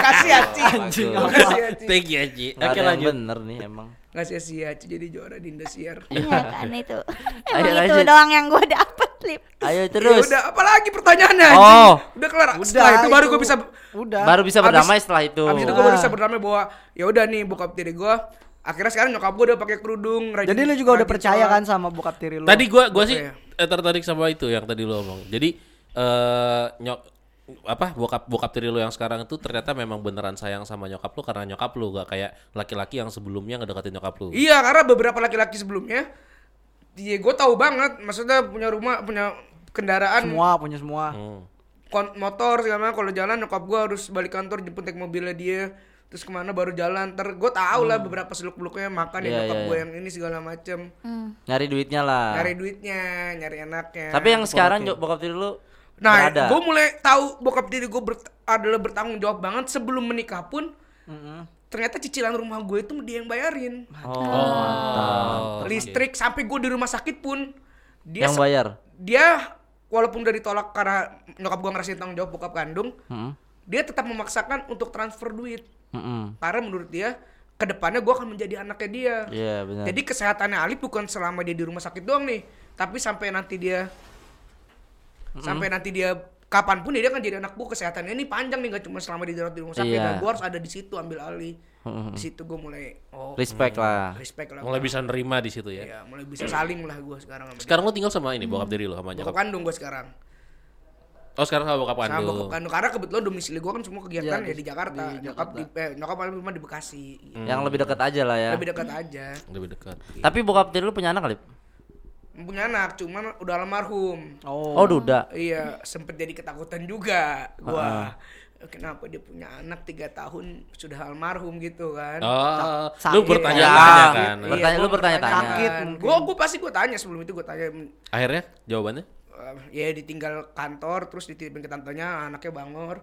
Kasih Aci. Anjing. Kasih Aci. Thank you Aji. Nggak Oke ada yang lanjut. bener nih emang. Ngasih si Aci jadi juara di Indosiar. Iya kan itu. Ayo, Emang itu lanjut. doang yang gue dapet lip. Ayo Ya terus. udah apalagi pertanyaannya Oh. anjing. Udah kelar. Setelah itu baru itu. gue bisa Udah. Baru bisa Abis- berdamai setelah itu. Abis itu gue baru bisa berdamai bahwa ya udah nih bokap tiri gue akhirnya sekarang nyokap gue udah pakai kerudung rajin- Jadi lu juga udah percaya kan sama bokap tiri lu? Tadi gua gua sih Oke. eh, tertarik sama itu yang tadi lu omong. Jadi eh nyok apa bokap bokap tiri lu yang sekarang itu ternyata memang beneran sayang sama nyokap lu karena nyokap lu gak kayak laki-laki yang sebelumnya ngedeketin nyokap lu. Iya karena beberapa laki-laki sebelumnya dia gue tahu banget maksudnya punya rumah punya kendaraan semua punya semua. Hmm. kon- motor segala macam kalau jalan nyokap gue harus balik kantor jemput naik mobilnya dia terus ke mana baru jalan ter gue tahu lah beberapa seluk beluknya makan ya Iya, nyokap iya, gue iya. yang ini segala macem Nyari duitnya lah. nyari duitnya nyari enaknya Tapi yang sekarang bokap tiri lu nah berada. gue mulai tahu bokap diri gue adalah bertanggung jawab banget sebelum menikah pun ternyata cicilan rumah gue itu dia yang bayarin Oh, mantap. listrik sampai gue di rumah sakit pun dia Yang bayar. dia walaupun udah ditolak karena nyokap gue ngerasin tanggung jawab bokap kandung Heeh. dia tetap memaksakan untuk transfer duit Heeh. karena menurut dia ke depannya gue akan menjadi anaknya dia Iya, benar. jadi kesehatannya Alif bukan selama dia di rumah sakit doang nih tapi sampai nanti dia sampai nanti dia kapan pun dia akan jadi anak gue kesehatannya ini panjang nih gak cuma selama dirawat di rumah sakit Iya. nah, gue harus ada di situ ambil alih di situ gue mulai oh Respect lah. respect lah Mulai bisa nerima di situ ya. ya mulai bisa saling lah gue sekarang sama dia. Sekarang lu tinggal sama ini bokap tiri lu sama bokap nyokap. kandung gue sekarang Oh, sekarang sama bokap sama kandung. bokap kandung karena kebetulan domisili gue kan semua kegiatan Iya, ya di Jakarta nyokap di eh, nyokap paling rumah di Bekasi Yang lebih dekat aja lah ya. lebih dekat aja Lebih dekat. Tapi bokap tiri lu punya anak kali? Punya anak cuman udah almarhum Oh. Oh, duda. Iya, sempet jadi ketakutan juga gua. Kenapa dia punya anak tiga tahun sudah almarhum gitu kan? Oh, Sa- lu sakit. bertanya-tanya Ya. kan. Ber- Bertanya- lu bertanya-tanya. Sakit. Gua gua pasti gua tanya sebelum itu gua tanya Akhirnya jawabannya? eh, ya ditinggal kantor terus dititipin ke tantenya anaknya bangor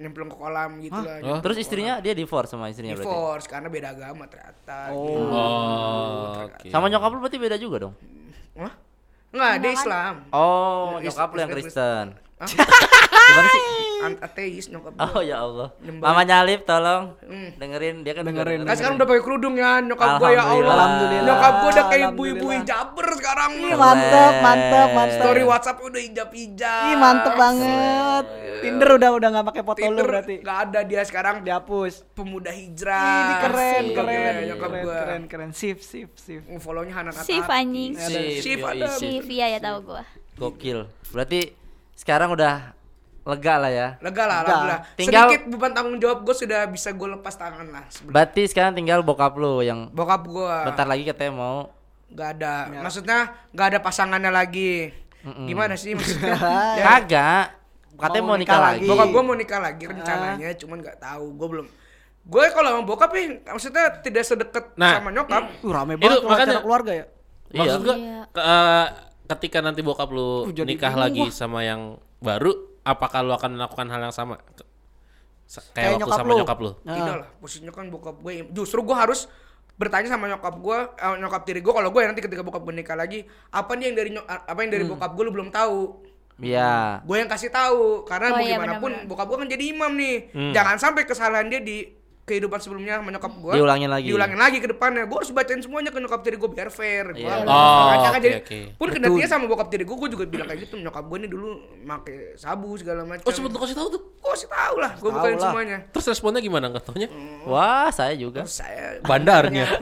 nyemplung ke kolam gitu lah. Oh. Terus istrinya dia divorce sama istrinya berarti. divorce karena beda agama ternyata. Oh, oke. Sama nyokap lu berarti beda juga dong. Hah? Enggak, dia Islam. Oh, nyokap lu yang Islam Kristen. Gimana sih? Ateis nyokap Oh gua. ya Allah. Nyembah. Mamanya Alif tolong Hmm. dengerin dia kan Dengerin. Kan sekarang udah pakai kerudung ya nyokap gua ya Allah. Alhamdulillah. Nyokap gua udah kayak ibu-ibu hijaber sekarang. Ih, mantep, mantep, mantep. Story WhatsApp udah hijab-hijab. Ih, mantep banget. Tinder udah udah nggak pakai foto lu Tinder berarti. nggak ada dia sekarang Dihapus. pemuda hijrah. Ini keren, keren, Iya, nyokap keren, gua. keren, keren. Sip, sip, sip. Follow-nya Hanan Sif Atat. anjing. Sip, Sip ada. sip. Via ya tahu gua. Gokil. Berarti sekarang udah lega lah ya. Lega lah, Lega. alhamdulillah. Tinggal- Sedikit beban tanggung jawab gue sudah bisa gue lepas tangan lah. sebenarnya. Berarti sekarang tinggal bokap lu yang Bokap gue bentar lagi katanya mau nggak ada, maksudnya nggak ada pasangannya lagi. Gimana sih maksudnya? ya, kagak. Katanya Mau mau nikah nikah lagi. lagi. bokap gue mau nikah lagi rencananya, cuman nggak tahu. Gue belum. Gue kalau sama bokap ya, maksudnya tidak sedekat Nah. sama nyokap. Uh, rame Itu banget kalau makanya- keluarga ya. Iya. Maksud gua Iya. ke- eh, ketika nanti bokap lu Uh, jadi nikah bingung lagi gua. sama yang baru, apakah lu akan melakukan hal yang sama? Kayak Kayak waktu nyokap sama lu. nyokap lu. Nah. Tidak lah, posisinya kan bokap gue. Justru gue harus bertanya sama nyokap gue, eh, nyokap tiri gue. Kalau gue nanti ketika bokap gue nikah lagi, apa nih yang dari nyok- apa yang dari Hmm. bokap gue lu belum tahu. Iya. gue yang kasih tahu karena Oh mau iya, gimana pun benar-benar. bokap gue kan jadi imam nih Hmm. jangan sampai kesalahan dia di kehidupan sebelumnya sama nyokap gue Diulangin lagi. diulangin lagi ke depannya gue harus bacain semuanya ke nyokap tiri gue biar fair gue Iya. Oh, kan oke, jadi oke. pun kendatinya sama bokap tiri gue gue juga bilang kayak gitu nyokap gue nih dulu make sabu segala macam Oh, sempet lu kasih tahu tuh. gue kasih tahu lah gue bukain lah. semuanya Terus responnya gimana nggak taunya? Wah, saya juga. Terus saya Bandarnya.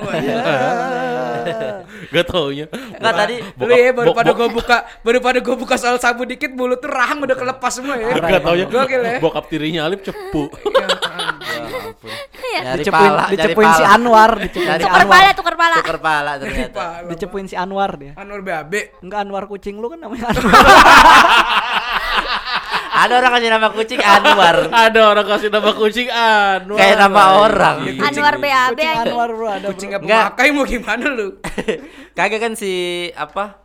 Gak taunya. Enggak tadi lu ya baru pada gue buka baru pada gue buka soal sabu dikit mulut tuh rahang udah kelepas semua ya Gak taunya. Ya. Bokap tirinya Alif cepu. Nyari Dicepuin, pala, nyari dicepuin si pala. Anwar, dicepuin Nyari si Tukar Anwar. pala, tukar pala. Tuker pala ternyata. Pala. Dicepuin si Anwar dia. Anwar BAB Enggak Anwar kucing lu kan namanya Anwar. Ada orang kasih nama kucing Anwar. Ada orang kasih nama kucing Anwar. Kayak nama orang. Iya. Anwar BAB kucing. Anwar bro ada kucing Enggak. pemakai mau gimana lu Kagak kan si apa?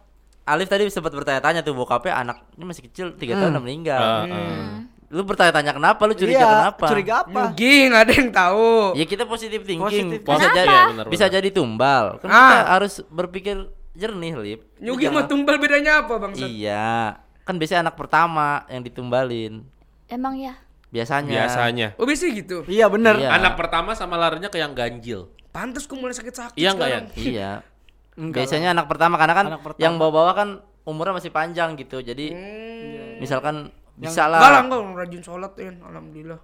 Alif tadi sempat bertanya-tanya tuh bokapnya anaknya masih kecil 3 tahun udah meninggal. Hmm. Lu bertanya-tanya kenapa? Lu curiga Iya, kenapa? Curiga apa? Nggak ada yang tahu Ya kita positif thinking. Positif bisa jadi Iya, benar, bisa benar. jadi tumbal. Kan Ah. kita harus berpikir jernih, Lip. Nyugi sama tumbal bedanya apa bang? Iya. Kan biasanya anak pertama yang ditumbalin. Emang ya. Biasanya. Biasanya. Oh biasanya gitu. Iya bener. Iya. Anak pertama sama larinya ke yang ganjil. Pantes gue mulai sakit-sakit Iya. Iya. Enggak Biasanya anak pertama karena kan Anak pertama. yang bawa-bawa kan umurnya masih panjang gitu. Jadi Hmm. misalkan bisa Enggak lah lah. enggak rajin sholat ya, alhamdulillah.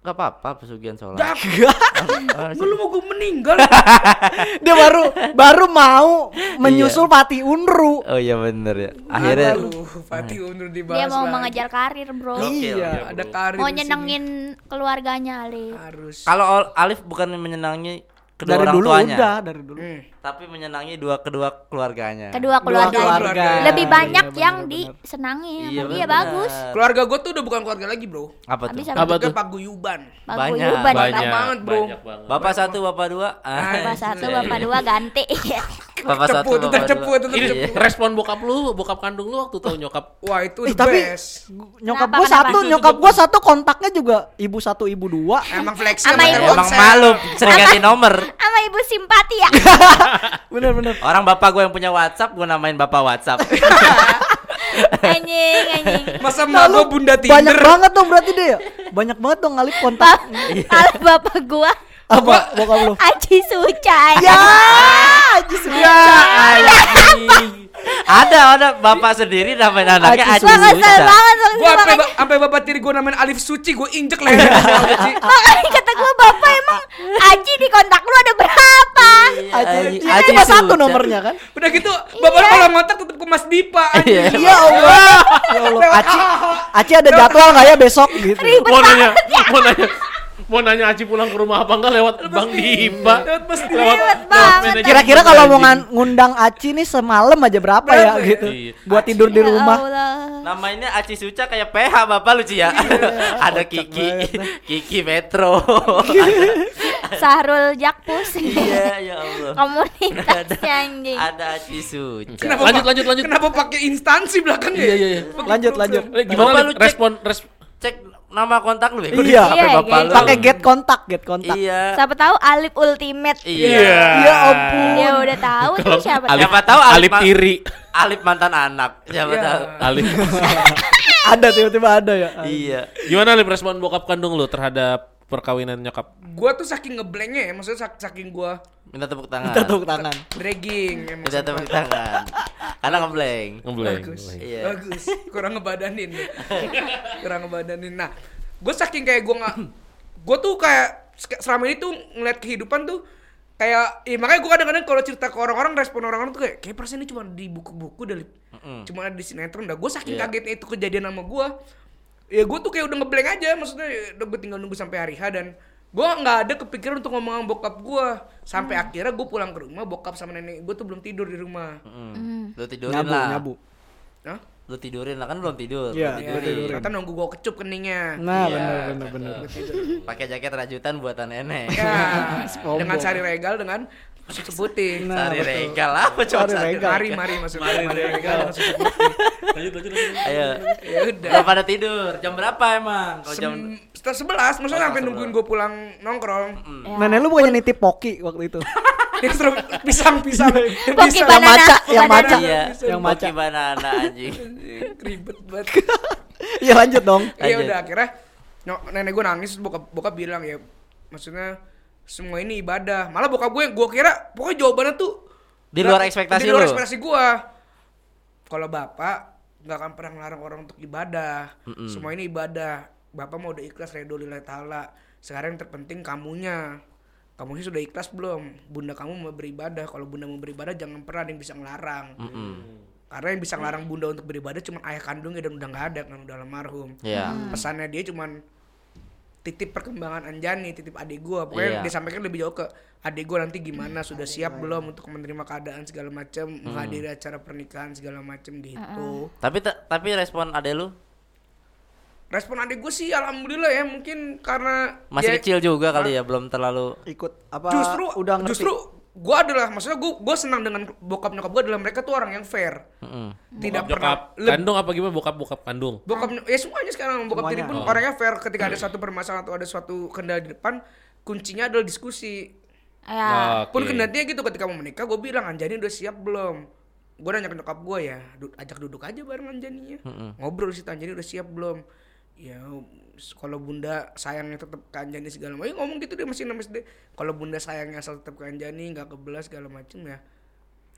Gak apa-apa pesugihan sholat. Dah, Ah, lu mau gue meninggal? Dia baru baru mau menyusul Pati Unru. Oh iya bener ya. Akhirnya Aduh, Fatih undur dibahas Dia mau lagi. mengejar karir, Bro. Gokil. Iya. Ada karir Mau nyenengin keluarganya, Ali. harus. kalau Alif bukan menyenangi kedua Dari orang dulu tuanya, udah, dari dulu. Hmm. tapi menyenangi dua kedua keluarganya. Kedua keluarganya. keluarga. Lebih Iya, banyak bener, yang bener. disenangi. Iya, Iya, bener. bagus. Keluarga gue tuh udah bukan keluarga lagi bro. Apa tuh? Habis Apa tuh? paguyuban. Banyak, Banyak, banyak. banget, bro. banyak banget. Bapak satu, bapak dua. Ah, Bapak satu, iya, bapak iya. dua ganti. Bapak Cepu, satu, tetap cepu, tetap Iya. cepu. Respon bokap lu, bokap kandung lu waktu tahu nyokap. Wah itu Eh the tapi best. nyokap Kenapa, gua kenapa? satu, nyokap gua satu kontaknya juga ibu satu, ibu dua. Emang fleksi Sama ibu. Emang malu sering ganti nomor. Sama ibu simpati ya. Bener bener. Orang bapak gue yang punya WhatsApp, gue namain bapak WhatsApp. anjing, anjing. Masa emak gue bunda Banyak Tinder? banget dong berarti dia. ya? Banyak banget dong ngalip kontak. Kalau bapak gua Apa bokap lu? Aji Sucai. Ya, Haji ya. Ada, ada bapak sendiri namain anaknya Aci Aci Gua sampai sampai bapak tiri gue namain Alif Suci gue injek leher Suci. makanya kata gua bapak emang Aji di kontak lu ada berapa? Aji, Aci- ini Aci cuma satu Suca. nomornya kan? Udah gitu bapak kalau ngontak tetep ke Mas Dipa Iya. Ya Allah. Aci, Aci ada jadwal nggak ya besok gitu? Ribet Mau nanya, banget ya. mau nanya, mau nanya Aci pulang ke rumah apa enggak lewat Bang Dipa. Lewat Mas. Lewat lewat banget. manajer Kira-kira kalau mau ngundang Aci nih semalam aja berapa ya Berapa ya? gitu? Iya. Buat tidur di Ya rumah. Namanya Aci Suca kayak PH bapak lu Ci ya. Ada Kiki, Kiki Metro. Sahrul Jakpus. Iya, ya Allah. Komunitasnya anjing. Ada Aci Suca. Kenapa Lanjut, lanjut, lanjut. Kenapa pakai instansi belakangnya? Iya, iya, iya. Lanjut lanjut. Eh, gimana respon res Cek nama kontak lu ya? Iya. HP Iya, bapak gitu. lu. Pakai get kontak, get kontak. Iya. Siapa tahu Alip Ultimate. Iya. Ya ampun. Ya udah tahu tuh siapa tahu. Siapa tahu Alip, Alip tiri. Alip mantan anak. Siapa Iya. tahu. Alip. ada tiba-tiba ada ya. Iya. Gimana Lip respon bokap kandung lu terhadap perkawinan nyokap? Gua tuh saking ngeblanknya ya, maksudnya sak- saking gua Minta tepuk tangan. Kita tepuk tangan. dragging emang Minta tepuk tangan. Karena ngeblank. Ngebleng. bagus Iya. bagus kurang ngebadanin kurang ngebadanin nah gue saking kayak gue nggak gue tuh kayak selama ini tuh ngeliat kehidupan tuh kayak ya makanya gue kadang-kadang kalau cerita ke orang-orang respon orang-orang tuh kayak kayak persen ini cuma di buku-buku dari cuma ada di sinetron dah gue saking Iya. kagetnya itu kejadian sama gue ya gue tuh kayak udah ngeblank aja maksudnya ya udah gue tinggal nunggu sampai hari H dan gue nggak ada kepikiran untuk ngomong sama bokap gue sampai akhirnya gue pulang ke rumah bokap sama nenek gue tuh belum tidur di rumah Mm. Lu tidurin Nyabu, lah. nyabu. Hah? Lu tidurin lah kan belum tidur. Iya, Lu Ya, tidurin. ternyata nunggu gue kecup keningnya Nah, Iya. benar benar benar. Pakai jaket rajutan buatan nenek. Ya, dengan sari regal dengan susu putih. Nah, Sari regal apa coba Sari regal. Mari, mari maksudnya sari regal susu putih. Lanjut lanjut lanjut. Ayo. Ya udah. Udah pada tidur. Jam berapa emang? Kalau jam Setelah sebelas, maksudnya sampai sebelas. nungguin gue pulang nongkrong. Ya. Nenek lu bukannya nitip poki waktu itu. Dia suruh pisang-pisang. Poki Yang banana, maca, yang banana. maca. iya, Yang maca. Poki banana anjing. Ribet banget. Ya lanjut dong. Iya Lanjut. udah akhirnya nenek gue nangis bokap bokap bilang ya maksudnya semua ini ibadah. Malah bokap gue gue kira pokoknya jawabannya tuh Di luar ekspektasi Di luar lu. ekspektasi gue. Kalau bapak nggak akan pernah ngelarang orang untuk ibadah. Semua ini ibadah. Bapak mau udah ikhlas redo lillahi taala. Sekarang yang terpenting kamunya. Kamunya sudah ikhlas belum? Bunda kamu mau beribadah. Kalau bunda mau beribadah jangan pernah ada yang bisa ngelarang. Karena yang bisa ngelarang bunda untuk beribadah cuma ayah kandungnya dan udah nggak ada kan udah almarhum Iya. pesannya dia cuman titip perkembangan Anjani, titip adik gua. Pokoknya Iya. dia sampaikan lebih jauh ke adik gua nanti gimana, sudah siap belum untuk menerima keadaan segala macam, menghadiri acara pernikahan segala macam gitu. Tapi ta- tapi respon ade lu Respon adik gua sih alhamdulillah ya, mungkin karena masih ya, kecil juga kali ya, belum terlalu Ikut apa Justru udah ngerti. justru gua adalah maksudnya gua gua senang dengan bokap nyokap gua adalah mereka tuh orang yang fair. Mm-mm. Tidak Bokap pernah kandung apa gimana bokap bokap kandung? bokap ya semuanya sekarang bokap tiri pun Oh. orangnya fair ketika ada suatu permasalahan atau ada suatu kendala di depan kuncinya adalah diskusi Ya. Oke. pun kendatinya gitu ketika mau menikah gue bilang Anjani udah siap belum gue nanya ke nyokap gue ya du- ajak duduk aja bareng Anjaninya ngobrol sih Anjani udah siap belum ya kalau bunda sayangnya tetap ke Anjani segala macam. Ya, ngomong gitu dia masih namanya SD. Kalau bunda sayangnya asal tetap ke Anjani nggak kebelas segala macam ya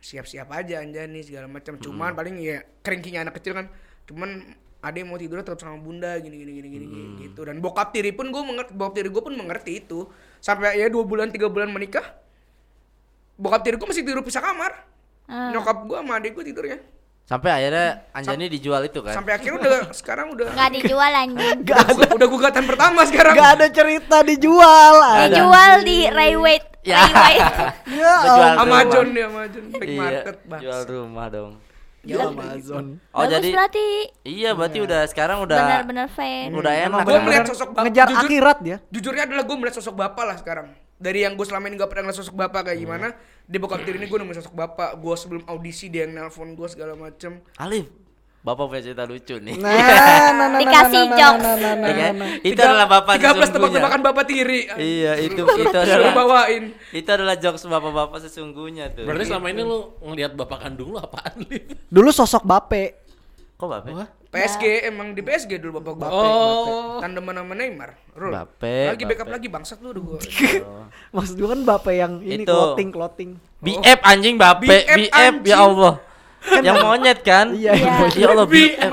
siap-siap aja Anjani segala macam cuman paling ya keringkingnya anak kecil kan cuman ada yang mau tidur tetap sama bunda gini gini gini gini gini, gitu. Dan bokap tiri pun gue mengerti bokap tiri gue pun mengerti itu. Sampai ya dua bulan tiga bulan menikah bokap tiri gue masih tidur pisah kamar. Nyokap gue sama adik gue tidurnya sampai akhirnya Anjani dijual itu kan. sampai akhirnya udah sekarang udah Nggak dijual anjing. udah, gu- udah gugatan pertama sekarang Gak ada cerita dijual. Ada. Dijual di Rayweight. Ya. Rayweight. Ya, Jual Amazon dia Amazon big Iya, market bang jual rumah dong. ya Amazon. Oh Bagus jadi berarti iya berarti udah sekarang udah benar-benar fair. udah enak. Kan? melihat sosok bapak ngejar jujur- akhirat ya. jujurnya adalah gue melihat sosok bapak lah sekarang dari yang gue selama ini gak pernah ngeliat sosok bapak kayak gimana di bokap tiri ini gue nemuin sosok bapak gue sebelum audisi dia yang nelpon gue segala macem Alif, Bapak punya cerita lucu nih. Nah, nah, nah, Dikasih nah, nah, jokes. nah, nah, nah, Iya kan? nah. Itu adalah bapak 13 sesungguhnya. tebak-tebakan bapak tiri Iya, itu itu adalah bawain itu adalah jokes bapak-bapak sesungguhnya tuh. Berarti selama ini lu ngelihat bapak kandung lu apaan? Dulu sosok Bape. Kok bapak? PSG emang di PSG dulu bapak gue Oh. tandeman sama Neymar Rul. Bape, lagi backup Bape. lagi bangsat lu udah gue Maksud gua kan Bape yang ini Itu. clothing clothing. BF anjing bape, BF BF, anjing. ya Allah. Yang monyet kan? Iya, Iya. Ya Allah, BF.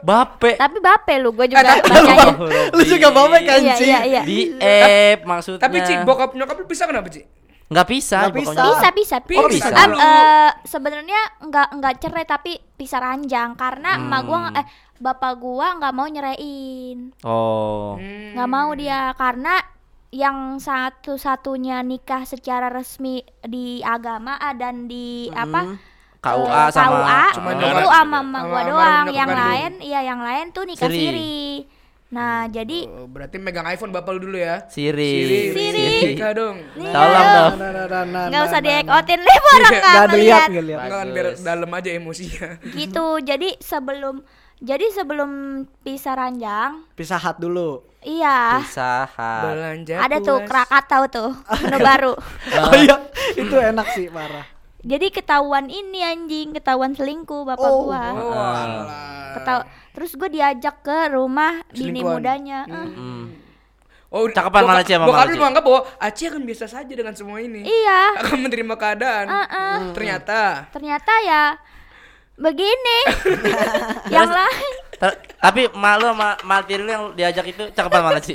Bape. Tapi bape lu, gue juga tapi- bacanya. Lu juga Bape kan, Iya, Ci? iya, iya. BF maksudnya. tapi Ci bokap nyokap lu bisa kenapa Ci? Nggak bisa, Nggak bisa. pokoknya. Bisa, bisa. Oh, bisa. Dulu. eh, sebenarnya nggak nggak cerai tapi pisah ranjang karena Hmm. emak gua eh bapak gua nggak mau nyeraiin. Oh. Hmm. nggak mau dia karena yang satu-satunya nikah secara resmi di agama dan di apa KUA eh, sama KUA Cuma itu sama emak gua doang yang lain iya yang lain tuh nikah Siri. siri, nah jadi Oh, berarti megang iPhone bapak lu dulu ya Siri. Siri Nikah dong Iya. Tolong dong. Nah, nah, nah, nah, nggak nah, usah nah, diekotin deh orang nggak Nggak ada lihat, lihat. Enggak kan biar dalam aja emosinya gitu jadi sebelum Jadi sebelum pisah ranjang, Pisah hat dulu. iya. Pisahan. Belanja Ada tuh. Krakatau tuh, menu baru. Oh iya, itu enak sih parah. Jadi ketahuan ini anjing, ketahuan selingkuh bapak Oh. gua. Oh. Ketau terus gue diajak ke rumah bini mudanya. Eh. Hmm. Oh, Cakapan mana, Ci, sama Bokap Mama, lu menganggap bahwa Aci akan biasa saja dengan semua ini. Iya. Akan menerima keadaan. Heeh. Ternyata Ternyata ya begini. yang lain Ter- tapi mak lu sama mak tiri lu yang diajak itu cakapan mana sih?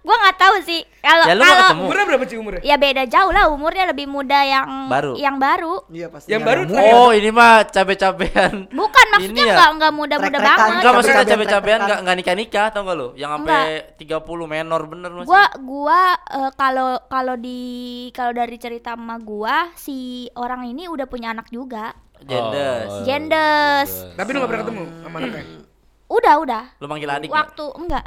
Gua nggak tahu sih kalau Ya, lu nggak kalau ketemu. umurnya berapa sih umurnya? ya beda jauh lah umurnya lebih muda yang Baru. yang baru Iya pasti. Yang baru nyamuk. terakhir. Oh, ini mah cabe-cabean. bukan maksudnya Ini ya? nggak nggak muda-muda Trek-trekan. banget Enggak maksudnya Cabe-cabean, cabe-cabean trek-trekan. enggak enggak nikah-nikah tau enggak lu? Yang sampai 30 menor bener masih. gua gua eh, kalau kalau di kalau dari cerita emak gua si orang ini udah punya anak juga Jendes. Oh, Jendes. Tapi lu gak pernah ketemu sama anaknya? udah udah Lu manggil adik nggak? waktu enggak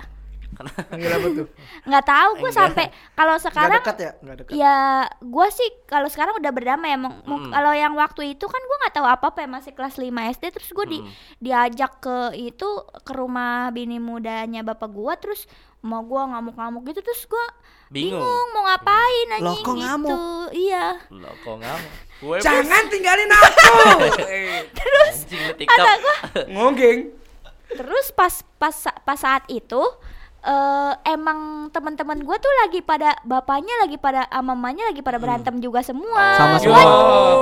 Panggil apa tuh? nggak tahu gue sampai kalau Nggak sekarang dekat ya, nggak dekat. ya gue sih kalau sekarang udah berdamai emang Mu- kalau yang waktu itu kan gue nggak tahu apa apa ya masih kelas 5 SD terus gue di diajak ke itu ke rumah bini mudanya bapak gue terus mau gue ngamuk-ngamuk gitu terus gue Bingung. bingung mau ngapain Loh, anjing kok gitu ngamuk? iya Lo kok ngamuk? Gue Jangan tinggalin aku. TikTok. ada gue ngogeng. terus pas pas pas saat itu eh emang teman-teman gue tuh lagi pada bapaknya lagi pada sama mamanya lagi pada berantem juga semua Sama Gua- semua.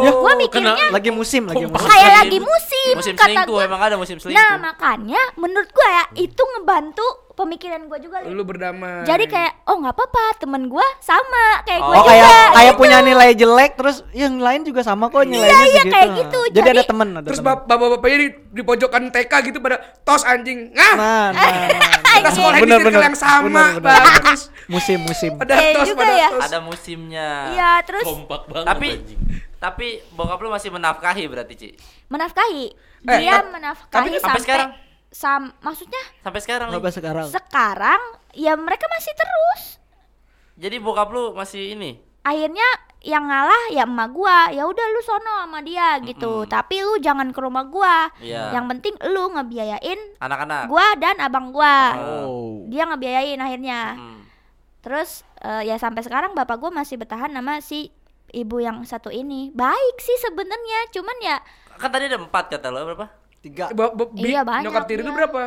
Ya, gua mikirnya lagi musim, lagi musim. kayak lagi musim, Musim kata selingkuh gua. emang ada musim selingkuh. Nah makanya menurut gua ya itu ngebantu pemikiran gua juga. Lu berdamai. Jadi kayak oh nggak apa-apa temen gua sama kayak gua Oh juga. kayak kayak gitu. punya nilai jelek terus yang lain juga sama kok nilainya iya, segitu. kayak gitu. Jadi, ada Jadi- temen ada Terus bapak-bapaknya di, di pojokan TK gitu pada tos anjing. Ngah. Nah, nah, nah. Kita sekolah di Bener, yang sama. Bener, bener. Bagus. Musim musim. Pada Iya tos, juga pada ya. tos. Ada musimnya. Iya terus Kompak banget Tapi anjing. tapi bokap lu masih menafkahi berarti, Ci. menafkahi. Eh, Dia menafkahi tapi sampai sampai sekarang? Sam maksudnya Sampai sekarang nih. Sampai sekarang. sekarang ya mereka masih terus. Jadi bokap lu masih ini. Akhirnya yang ngalah ya emak gua ya udah lu sono sama dia gitu tapi lu jangan ke rumah gua Iya. yang penting lu ngebiayain Anak-anak. gua dan abang gua Oh. dia ngebiayain akhirnya Hmm. terus eh, ya sampai sekarang bapak gua masih bertahan sama si ibu yang satu ini baik sih sebenarnya cuman ya Kan tadi ada empat kata lo berapa? Tiga. Ba- ba- bi- Iya, banyak Nyokap tiri dia. itu berapa?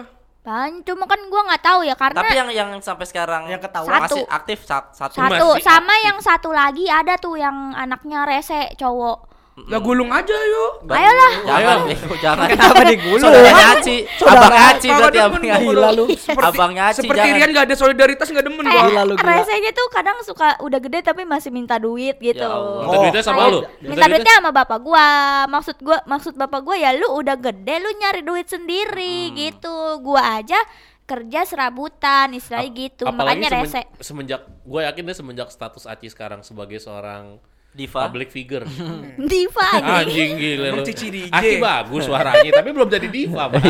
ban cuma kan gua nggak tahu ya karena Tapi yang yang sampai sekarang Yang ketahuan. Satu. masih aktif sa- satu. satu Masih sama aktif. yang satu lagi ada tuh yang anaknya rese cowok Lah gulung aja yuk. ayolah Jangan, Bego, jangan. Kenapa digulung? Saudaranya Aci, abangnya Aci berarti gua Aci. Gila lu. Seperti, Abangnya Aci seperti jangan. Rian gak ada solidaritas gak demen gua. Gila lu, gila. resenya tuh kadang suka udah gede tapi masih minta duit gitu Ya Allah. Minta duitnya sama lu. minta duitnya sama bapak gua maksud gua maksud bapak gua ya lu udah gede lu nyari duit sendiri Hmm. gitu gua aja kerja serabutan istilahnya gitu Apalagi makanya semen- rese semenjak gue yakin deh semenjak status Aci sekarang sebagai seorang Diva. public figure. diva anjing. Anjing gila lu. Emang Cici DJ. Aci bagus suaranya tapi belum jadi diva, Pak.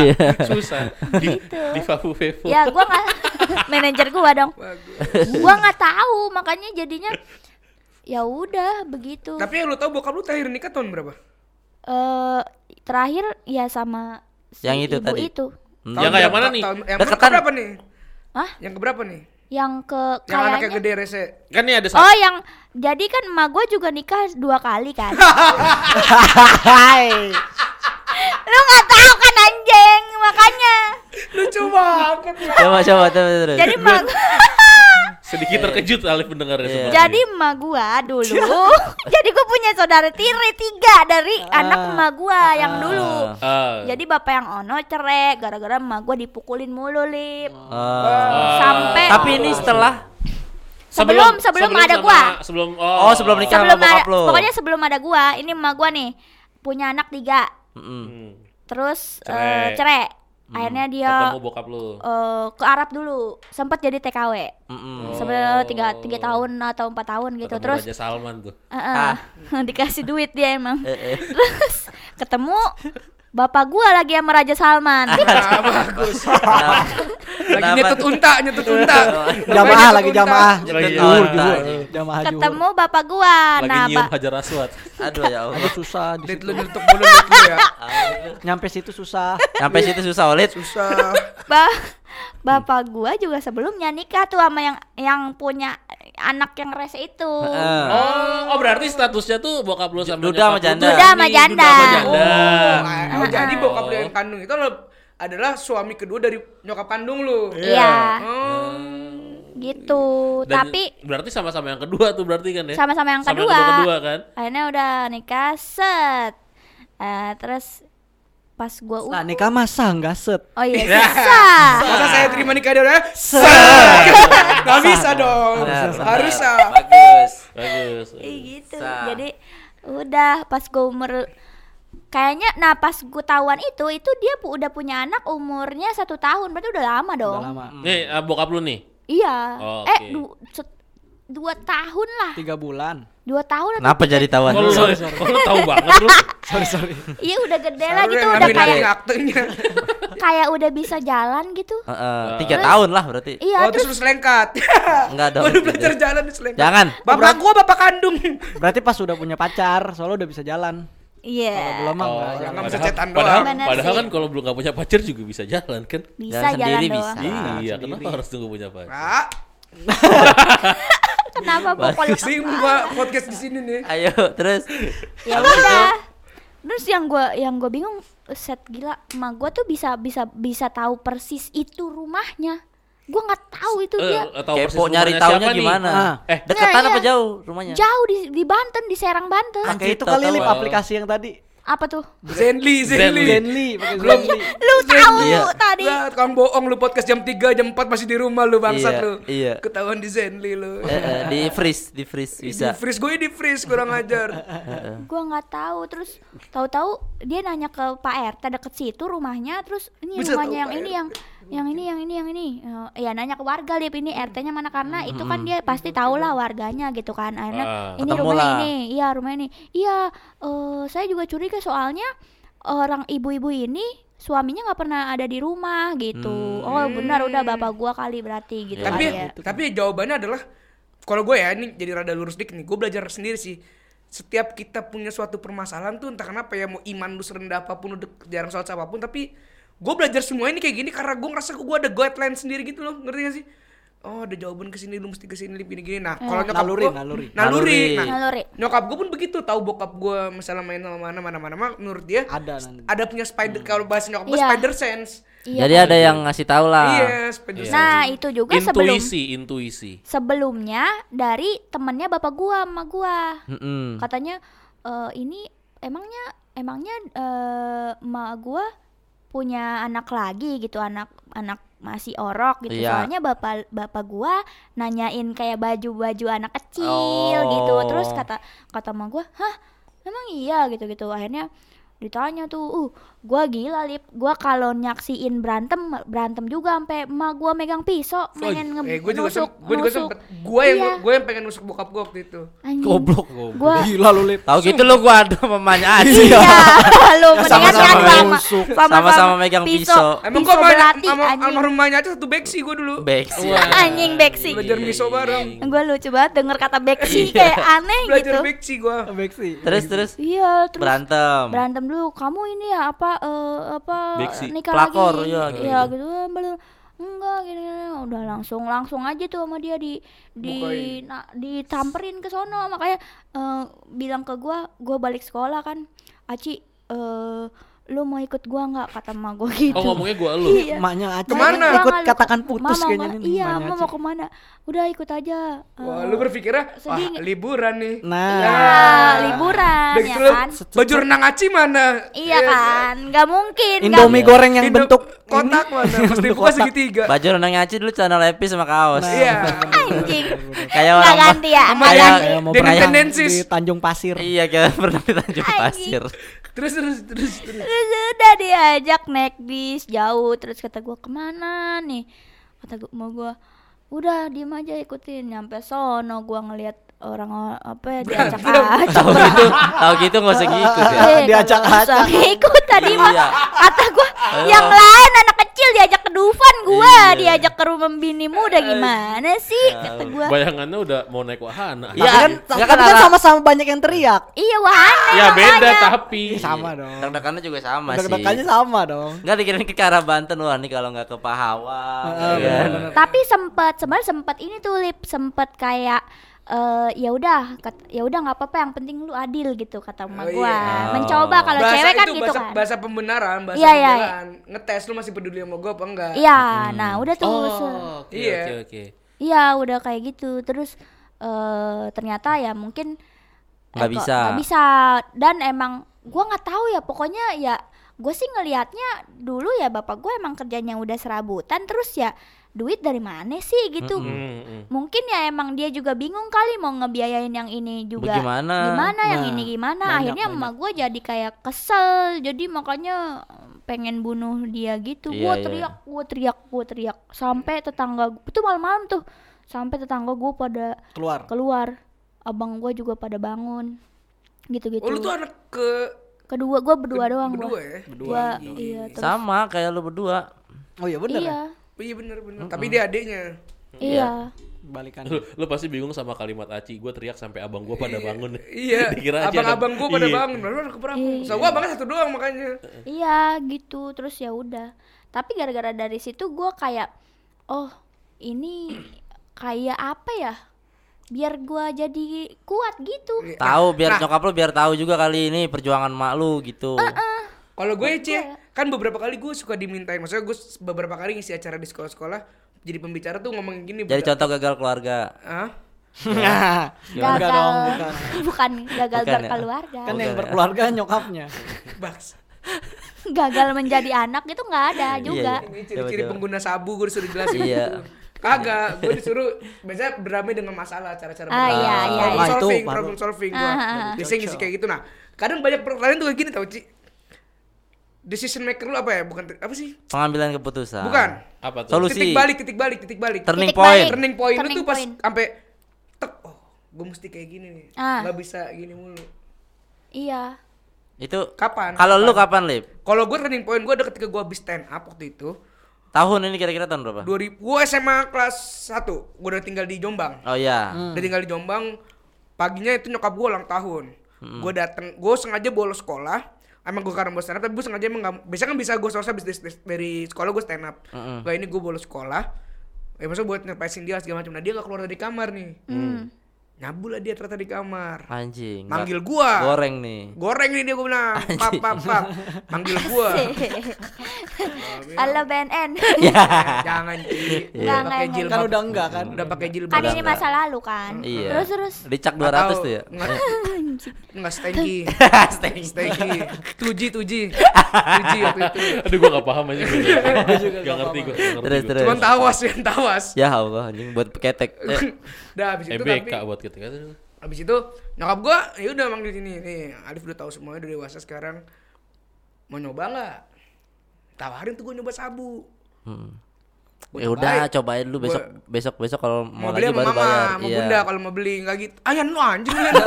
Susah. Di, diva Fufevo. ya gua nggak manajer gua dong gua nggak tahu makanya jadinya ya udah begitu Tapi yang lu tahu bokap lu terakhir nikah tahun berapa? eh terakhir ya sama si Yang itu ibu tadi? itu Hmm. Yang kayak mana nih? Tahun, yang Deketan. berapa nih? Hah? Yang keberapa nih? Yang ke Yang anaknya kayaknya gede rese. Kan nih ada Oh yang jadi kan emak gue juga nikah dua kali kan Hai. Lu nggak tahu kan anjing makanya Lucu banget. Coba coba terus terus. Jadi emak Sedikit terkejut Alif mendengarnya Iya. seperti jadi emak gua dulu Jadi gue punya saudara tiri tiga dari anak emak gua yang dulu Ah. Jadi bapak yang ono cerai gara-gara emak gua dipukulin mulu lip Oh. Sampai Tapi ini setelah sebelum- sebelum ada sama- gua. Sebelum Oh, sebelum nikah. sebelum sama bokap ada, lu. pokoknya sebelum ada gua ini emak gua nih punya anak tiga. Hmm. terus Cerai. eh, cerai akhirnya dia Ketemu bokap lu. eh, ke Arab dulu sempat jadi TKW Mm-mm. sebenarnya tiga tiga tahun atau empat tahun gitu Ketemu terus Raja Salman tuh. eh, eh, dikasih duit dia emang Eh, eh. terus ketemu bapak gua lagi sama Raja Salman Kenapa? Lagi nyetut unta, nyetut unta. Jamaah Nyetut lagi jamaah. Lagi Juhur. Jamaah juhur. ketemu bapak gua Lagi nah nyium Hajar Aswad. Aduh ya Allah. Aduh susah di Dit situ. lu nyetuk mulu dit lu ya. Nyampe situ susah. Sampai situ susah Olid. Susah. ba- bapak gua juga sebelumnya nikah tuh sama yang yang punya anak yang rese itu Heeh. Oh, oh berarti statusnya tuh bokap lu sama Duda sama janda. Duda sama janda. Duda sama janda. Oh, oh, jadi bokap lu yang kandung itu adalah- adalah suami kedua dari nyokap kandung lu. iya Oh. gitu Dan tapi berarti sama-sama yang kedua tuh berarti kan ya? sama-sama yang Sama kedua. kedua kan? akhirnya udah nikah set Eh, terus pas gua Nah, nikah masa enggak set. oh iya susah Masa saya terima nikah dia udah? Gak bisa dong. Benar, Harus benar. ah. Bagus. Bagus. Ih, gitu Sah. jadi udah pas gue umur kayaknya nah pas gue tahuan itu itu dia pu- udah punya anak umurnya satu tahun berarti udah lama dong Udah lama. Nih, ah, bokap lu nih. iya Oh, eh oke. du- set- dua tahun lah Tiga bulan. dua tahun atau Kenapa jadi tawan? Oh, lu, oh, lu tahu banget lu. Sorry, sorry. iya udah gede lah gitu udah kayak kayak udah bisa jalan gitu Heeh, tiga tahun lah berarti. iya Oh terus terus lu selengkat. Enggak dong. Baru belajar jalan di selengkat. Jangan. Bapak gua bapak kandung. Berarti pas udah punya pacar, soalnya udah bisa jalan. iya Belum mah Oh, enggak jangan bisa cetan padahal, doang. Bener padahal sih. kan kalau belum gak punya pacar juga bisa jalan kan? bisa Jalan jalan sendiri doang bisa. iya, kenapa harus tunggu punya pacar? Pak, kenapa pokoknya sih gua podcast di sini nih. Ayo, terus. ya udah terus yang gue yang gue bingung set gila emak gue tuh bisa bisa bisa tahu persis itu rumahnya gue nggak tahu itu dia Eh, tahu persis Kepo nyari nih? gimana? Ah. Eh, Deketan Nah, apa iya. jauh rumahnya? jauh di di Banten di Serang Banten Pakai itu Kita kali lip aplikasi yang tadi. Apa tuh Zenly, Zenly. Zenly, pakai Belum. Zenly. lu tahu Iya. tadi Lah, tukang bohong lu podcast jam 3, jam 4 masih di rumah lu bangsat Iya, lu. iya. Ketahuan di Zenly lu. Eh, eh, di freeze, di freeze bisa. Di freeze gue di freeze kurang ajar. gue nggak tahu terus tahu-tahu dia nanya ke Pak RT deket situ rumahnya terus ini Bisa rumahnya yang Pak ini RT. yang yang ini yang ini yang ini. Eh, ya nanya ke warga lihat ini RT-nya mana? Karena itu kan dia pasti tahu lah warganya gitu kan. Akhirnya Ah. ini rumah ini. Iya rumah ini. Iya eh, saya juga curiga soalnya orang ibu-ibu ini suaminya nggak pernah ada di rumah gitu. Oh benar udah bapak gua kali berarti gitu tapi ya. tapi jawabannya adalah kalau gue ya ini jadi rada lurus dikit nih. Gue belajar sendiri sih. Setiap kita punya suatu permasalahan tuh entah kenapa ya mau iman lu serendah apa pun udah jarang sholat apa pun tapi gue belajar semua ini kayak gini karena gue ngerasa gue ada guideline sendiri gitu loh ngerti gak sih oh ada jawaban ke sini lu mesti ke sini gini gini nah kalau nyokap Naluri, gua- naluri. naluri nah Naluri. nyokap gue pun begitu tahu bokap gue misalnya main sama mana mana mana mana menurut dia Ada nanti. ada punya spider kalau bahasa nyokap gue Iya. spider sense Iya, Jadi ada yang ngasih tahu lah. iya spider sense nah itu juga sebelum Intuisi, intuisi. sebelumnya dari temennya bapak gua sama gua Mm-mm. katanya "Eh, ini emangnya emangnya eh, emak gua punya anak lagi gitu anak anak masih orok gitu Iya. soalnya bapak bapak gua nanyain kayak baju baju anak kecil gitu Oh. terus kata kata emak gua hah emang iya gitu gitu akhirnya ditanya tuh uh gua gila lip gua kalau nyaksiin berantem berantem juga sampai emak gua megang pisau pengen eh nge- gue juga nusuk gue juga nusuk. sempet gue yang Iya. gue yang pengen nusuk bokap gue waktu itu Anjing. Goblok. gua Gila lu lip. Tahu gitu lu gua ada mamanya aja. Iya, lu mendingan kan sama nusuk. Sama-sama megang pisau. emang pisau gue sama sama almarhumahnya aja satu beksi gue dulu Beksi. anjing beksi belajar miso bareng gue lucu banget denger kata beksi kayak aneh belajar gitu beksi gue Beksi. Terus terus iya terus berantem. berantem dulu kamu ini ya apa eh, apa Beksi. nikah Pelakor, lagi iya, gitu. Iya, gitu belum enggak gini, gini. udah langsung langsung aja tuh sama dia di di Bukain. nah, ditamperin ke sono makanya eh, bilang ke gua gua balik sekolah kan Aci eh lu mau ikut gua nggak kata emak gua gitu Oh ngomongnya gua lu. Iya. Emaknya aja Ke mana? Gua ikut katakan putus Ma mau kayaknya nih. Iya, emaknya mau ke mana? Udah ikut aja. wah Eh, lu berpikirnya wah sedih liburan nih Nah, Iya, liburan Udah ya gitu lu, kan? baju renang aci mana Iya kan, nggak mungkin. Indomie mungkin. goreng yang Indo- bentuk kotak mana pasti buka Kotak. segitiga Baju renangnya Aci dulu celana lepis sama kaos. iya Anjing. Kayak Nggak orang ganti ya. Kayak mau berayang tendensis. di Tanjung Pasir. Iya kayak pernah di Tanjung. Pasir. terus terus terus terus Terus udah diajak naik bis jauh. Terus kata gua ke mana nih? Kata gua mau gua. Udah diem aja ikutin. Nyampe sono gua ngelihat orang apa ya diacak acak Tahu gitu, tahu gitu nggak usah ngikut ya. Eh, Diacak-acak. ngikut tadi mah Iya. kata gua yang lain anak kecil diajak ke Dufan gua diajak ke rumah bini muda gimana sih kata gua Bayangannya udah mau naik wahana. Iya, kan, ya tapi kan ala- sama-sama banyak yang teriak. iya wahana Ya beda tapi. Sama dong. Deg-degannya juga sama sih. Deg-degannya sama dong. Enggak dikirain ke arah Banten wah nih kalau nggak ke Pahawa. Heeh, ya kan? tapi sempet sebenarnya sempet ini tuh lip sempet kayak eh ya udah kat- ya udah nggak apa-apa yang penting lu adil gitu kata emak Oh, gua iya. mencoba kalau bahasa cewek kan itu gitu bahasa, kan bahasa pembenaran bahasa Iya, iya, pembelaan ngetes lu masih peduli sama gue apa enggak iya nah udah tuh Oh, oke Iya. oke oke. Iya udah kayak gitu terus eh ternyata ya mungkin Nggak kok bisa. nggak bisa dan emang gua nggak tahu ya pokoknya ya gue sih ngelihatnya dulu ya bapak gue emang kerjanya udah serabutan terus ya duit dari mana sih gitu. Hmm, hmm. mungkin ya emang dia juga bingung kali mau ngebiayain yang ini juga. Bagaimana? gimana yang Nah, ini gimana? banyak, akhirnya emak gue jadi kayak kesel. Jadi makanya pengen bunuh dia gitu. Iya, gue iya. teriak gue teriak gue teriak. Sampai tetangga gua- itu malam-malam tuh. Sampai tetangga gue pada Keluar. keluar. Abang gue juga pada bangun. Gitu-gitu. Oh lu tuh anak ke kedua gue berdua doang berdua gua ya? Gua, iya terus Sama kayak lu berdua. Oh iya bener iya. ya. Oh, iya bener bener tapi dia adiknya iya Balikan. Lu, lu pasti bingung sama kalimat Aci. Gue teriak sampai abang gue pada bangun. iya Dikira Aci abang-abang gue pada Iya. bangun baru ada keberapa so gue abangnya satu doang makanya Iya gitu terus ya udah. Tapi gara-gara dari situ gue kayak oh ini kayak apa ya? Biar gua jadi kuat gitu. Tahu biar nah. nyokap lu biar tahu juga kali ini perjuangan mak lu gitu. Kalau gue Cie, kan beberapa kali gue suka dimintain, maksudnya gue beberapa kali ngisi acara di sekolah-sekolah, jadi pembicara tuh ngomong gini. Jadi budak- contoh gagal keluarga. Hah? Enggak Gagal dong, bukan. bukan gagal Bukan ya? berkeluarga. Kan yang ya. berkeluarga nyokapnya. Baks. gagal menjadi anak itu nggak ada juga. iya. Ini ciri-ciri Coba-coba. pengguna sabu gue disuruh jelasin Iya. Kagak, gue disuruh biasanya berdamai dengan masalah cara-cara Ah, iya, iya, problem iya. solving, Nah, itu problem solving gue. Biasanya ngisi kayak gitu nah. Kadang banyak pertanyaan tuh kayak gini tau Ci. Decision maker lu apa ya? Bukan apa sih? Pengambilan keputusan. Bukan. Apa tuh? Solusi. Titik balik, titik balik, titik balik. Turning Titik point. balik. turning point lu tuh pas sampai tek oh gue mesti kayak gini nih Ah. nggak bisa gini mulu Iya. Itu kapan kalau lu kapan, Lip? kalau gue turning point gue ada ketika gue habis stand up waktu itu Tahun ini kira-kira tahun berapa? 2000 gue SMA kelas 1 gue udah tinggal di Jombang Oh iya. udah tinggal di Jombang paginya itu nyokap gue ulang tahun gue dateng gue sengaja bolos sekolah emang gue karena bolos stand up tapi gue sengaja emang gak, biasanya kan bisa gue selesai habis dari, dari sekolah gue stand up Mm-mm. gak ini gue bolos sekolah ya maksudnya buat ngepesin dia segala macam nah dia gak keluar dari kamar nih Hmm. Nyabul lah dia ternyata di kamar Anjing. manggil gua Goreng nih. goreng nih dia gue bilang pap pap pap manggil gua Halo BNN. jangan Ci. Enggak, udah enggak, pakai enggak. jilbab Kan udah enggak kan? udah pakai jilbab kan ini masa lalu kan. Iya. Terus terus. Dicak Nggak 200 tahu. tuh ya. nggak nggak stengki stengki tuji tuji tuji waktu itu Aduh gue gak paham aja. gue juga Gak nggak ngerti gue. Terus terus. cuman tawas ya tawas Ya Allah anjing buat ketek. Eh, udah habis itu tapi EBK buat kita kan. habis itu nyokap gua ya udah manggil sini. Nih Alif udah tahu semuanya udah dewasa sekarang. Mau nyoba nggak? Tawarin tuh gua nyoba sabu. Hmm. Gua Ya udah cobain. dulu besok Gua- besok besok kalau mau, mau, beli lagi baru mama bayar. mau Iya. bunda kalau mau beli nggak gitu ayan lu anjing lu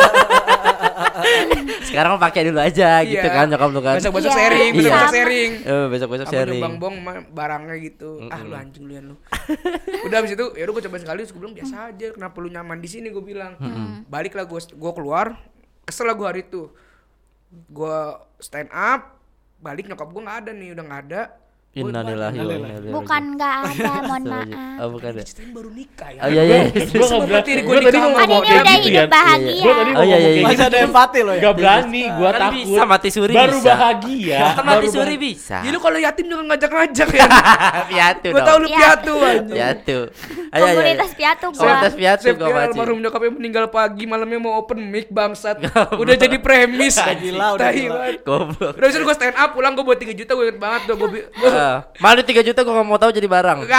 Sekarang mah pakai dulu aja gitu Iya. kan nyokap lu kan. besok besok Iya. sharing besok besok Sama. sharing Eh besok besok sharing. nyumbang bong barangnya gitu ah lu anjing lu ya lu udah habis itu ya udah gue cobain sekali terus gue bilang biasa aja kenapa lu nyaman di sini gue bilang baliklah gue gue keluar kesel lah gue hari itu gue stand up balik nyokap gue nggak ada nih udah nggak ada Gua Innalillahi wa inna ilaihi Bukan raji'un. nggak ada, mohon maaf. Oh bukan ya. baru nikah ya Oh iya iya. Gue gak Sempat berani. diri Gue gua di tadi mau ngomong kayak gitu ya. bahagia. Gue tadi mau Oh, iya, ngomong iya, kayak iya. Masih gitu. ada empati loh ya. Gak berani, gue Kan takut. bisa mati suri Baru bahagia. Kan mati baru suri bisa. ya lu kalau yatim jangan ngajak-ngajak ya Piatu gue tau lu Iya. piatu anjing Piatu. Ayo ayo. Komunitas piatu gua. Komunitas piatu gua ya, maci. almarhum nyokapnya meninggal pagi malamnya mau open mic bangsat udah jadi premis gila, udah. Goblok. udah gue stand up pulang gue buat 3 juta gue inget banget tuh gue Mana 3 juta gua gak mau tahu jadi barang.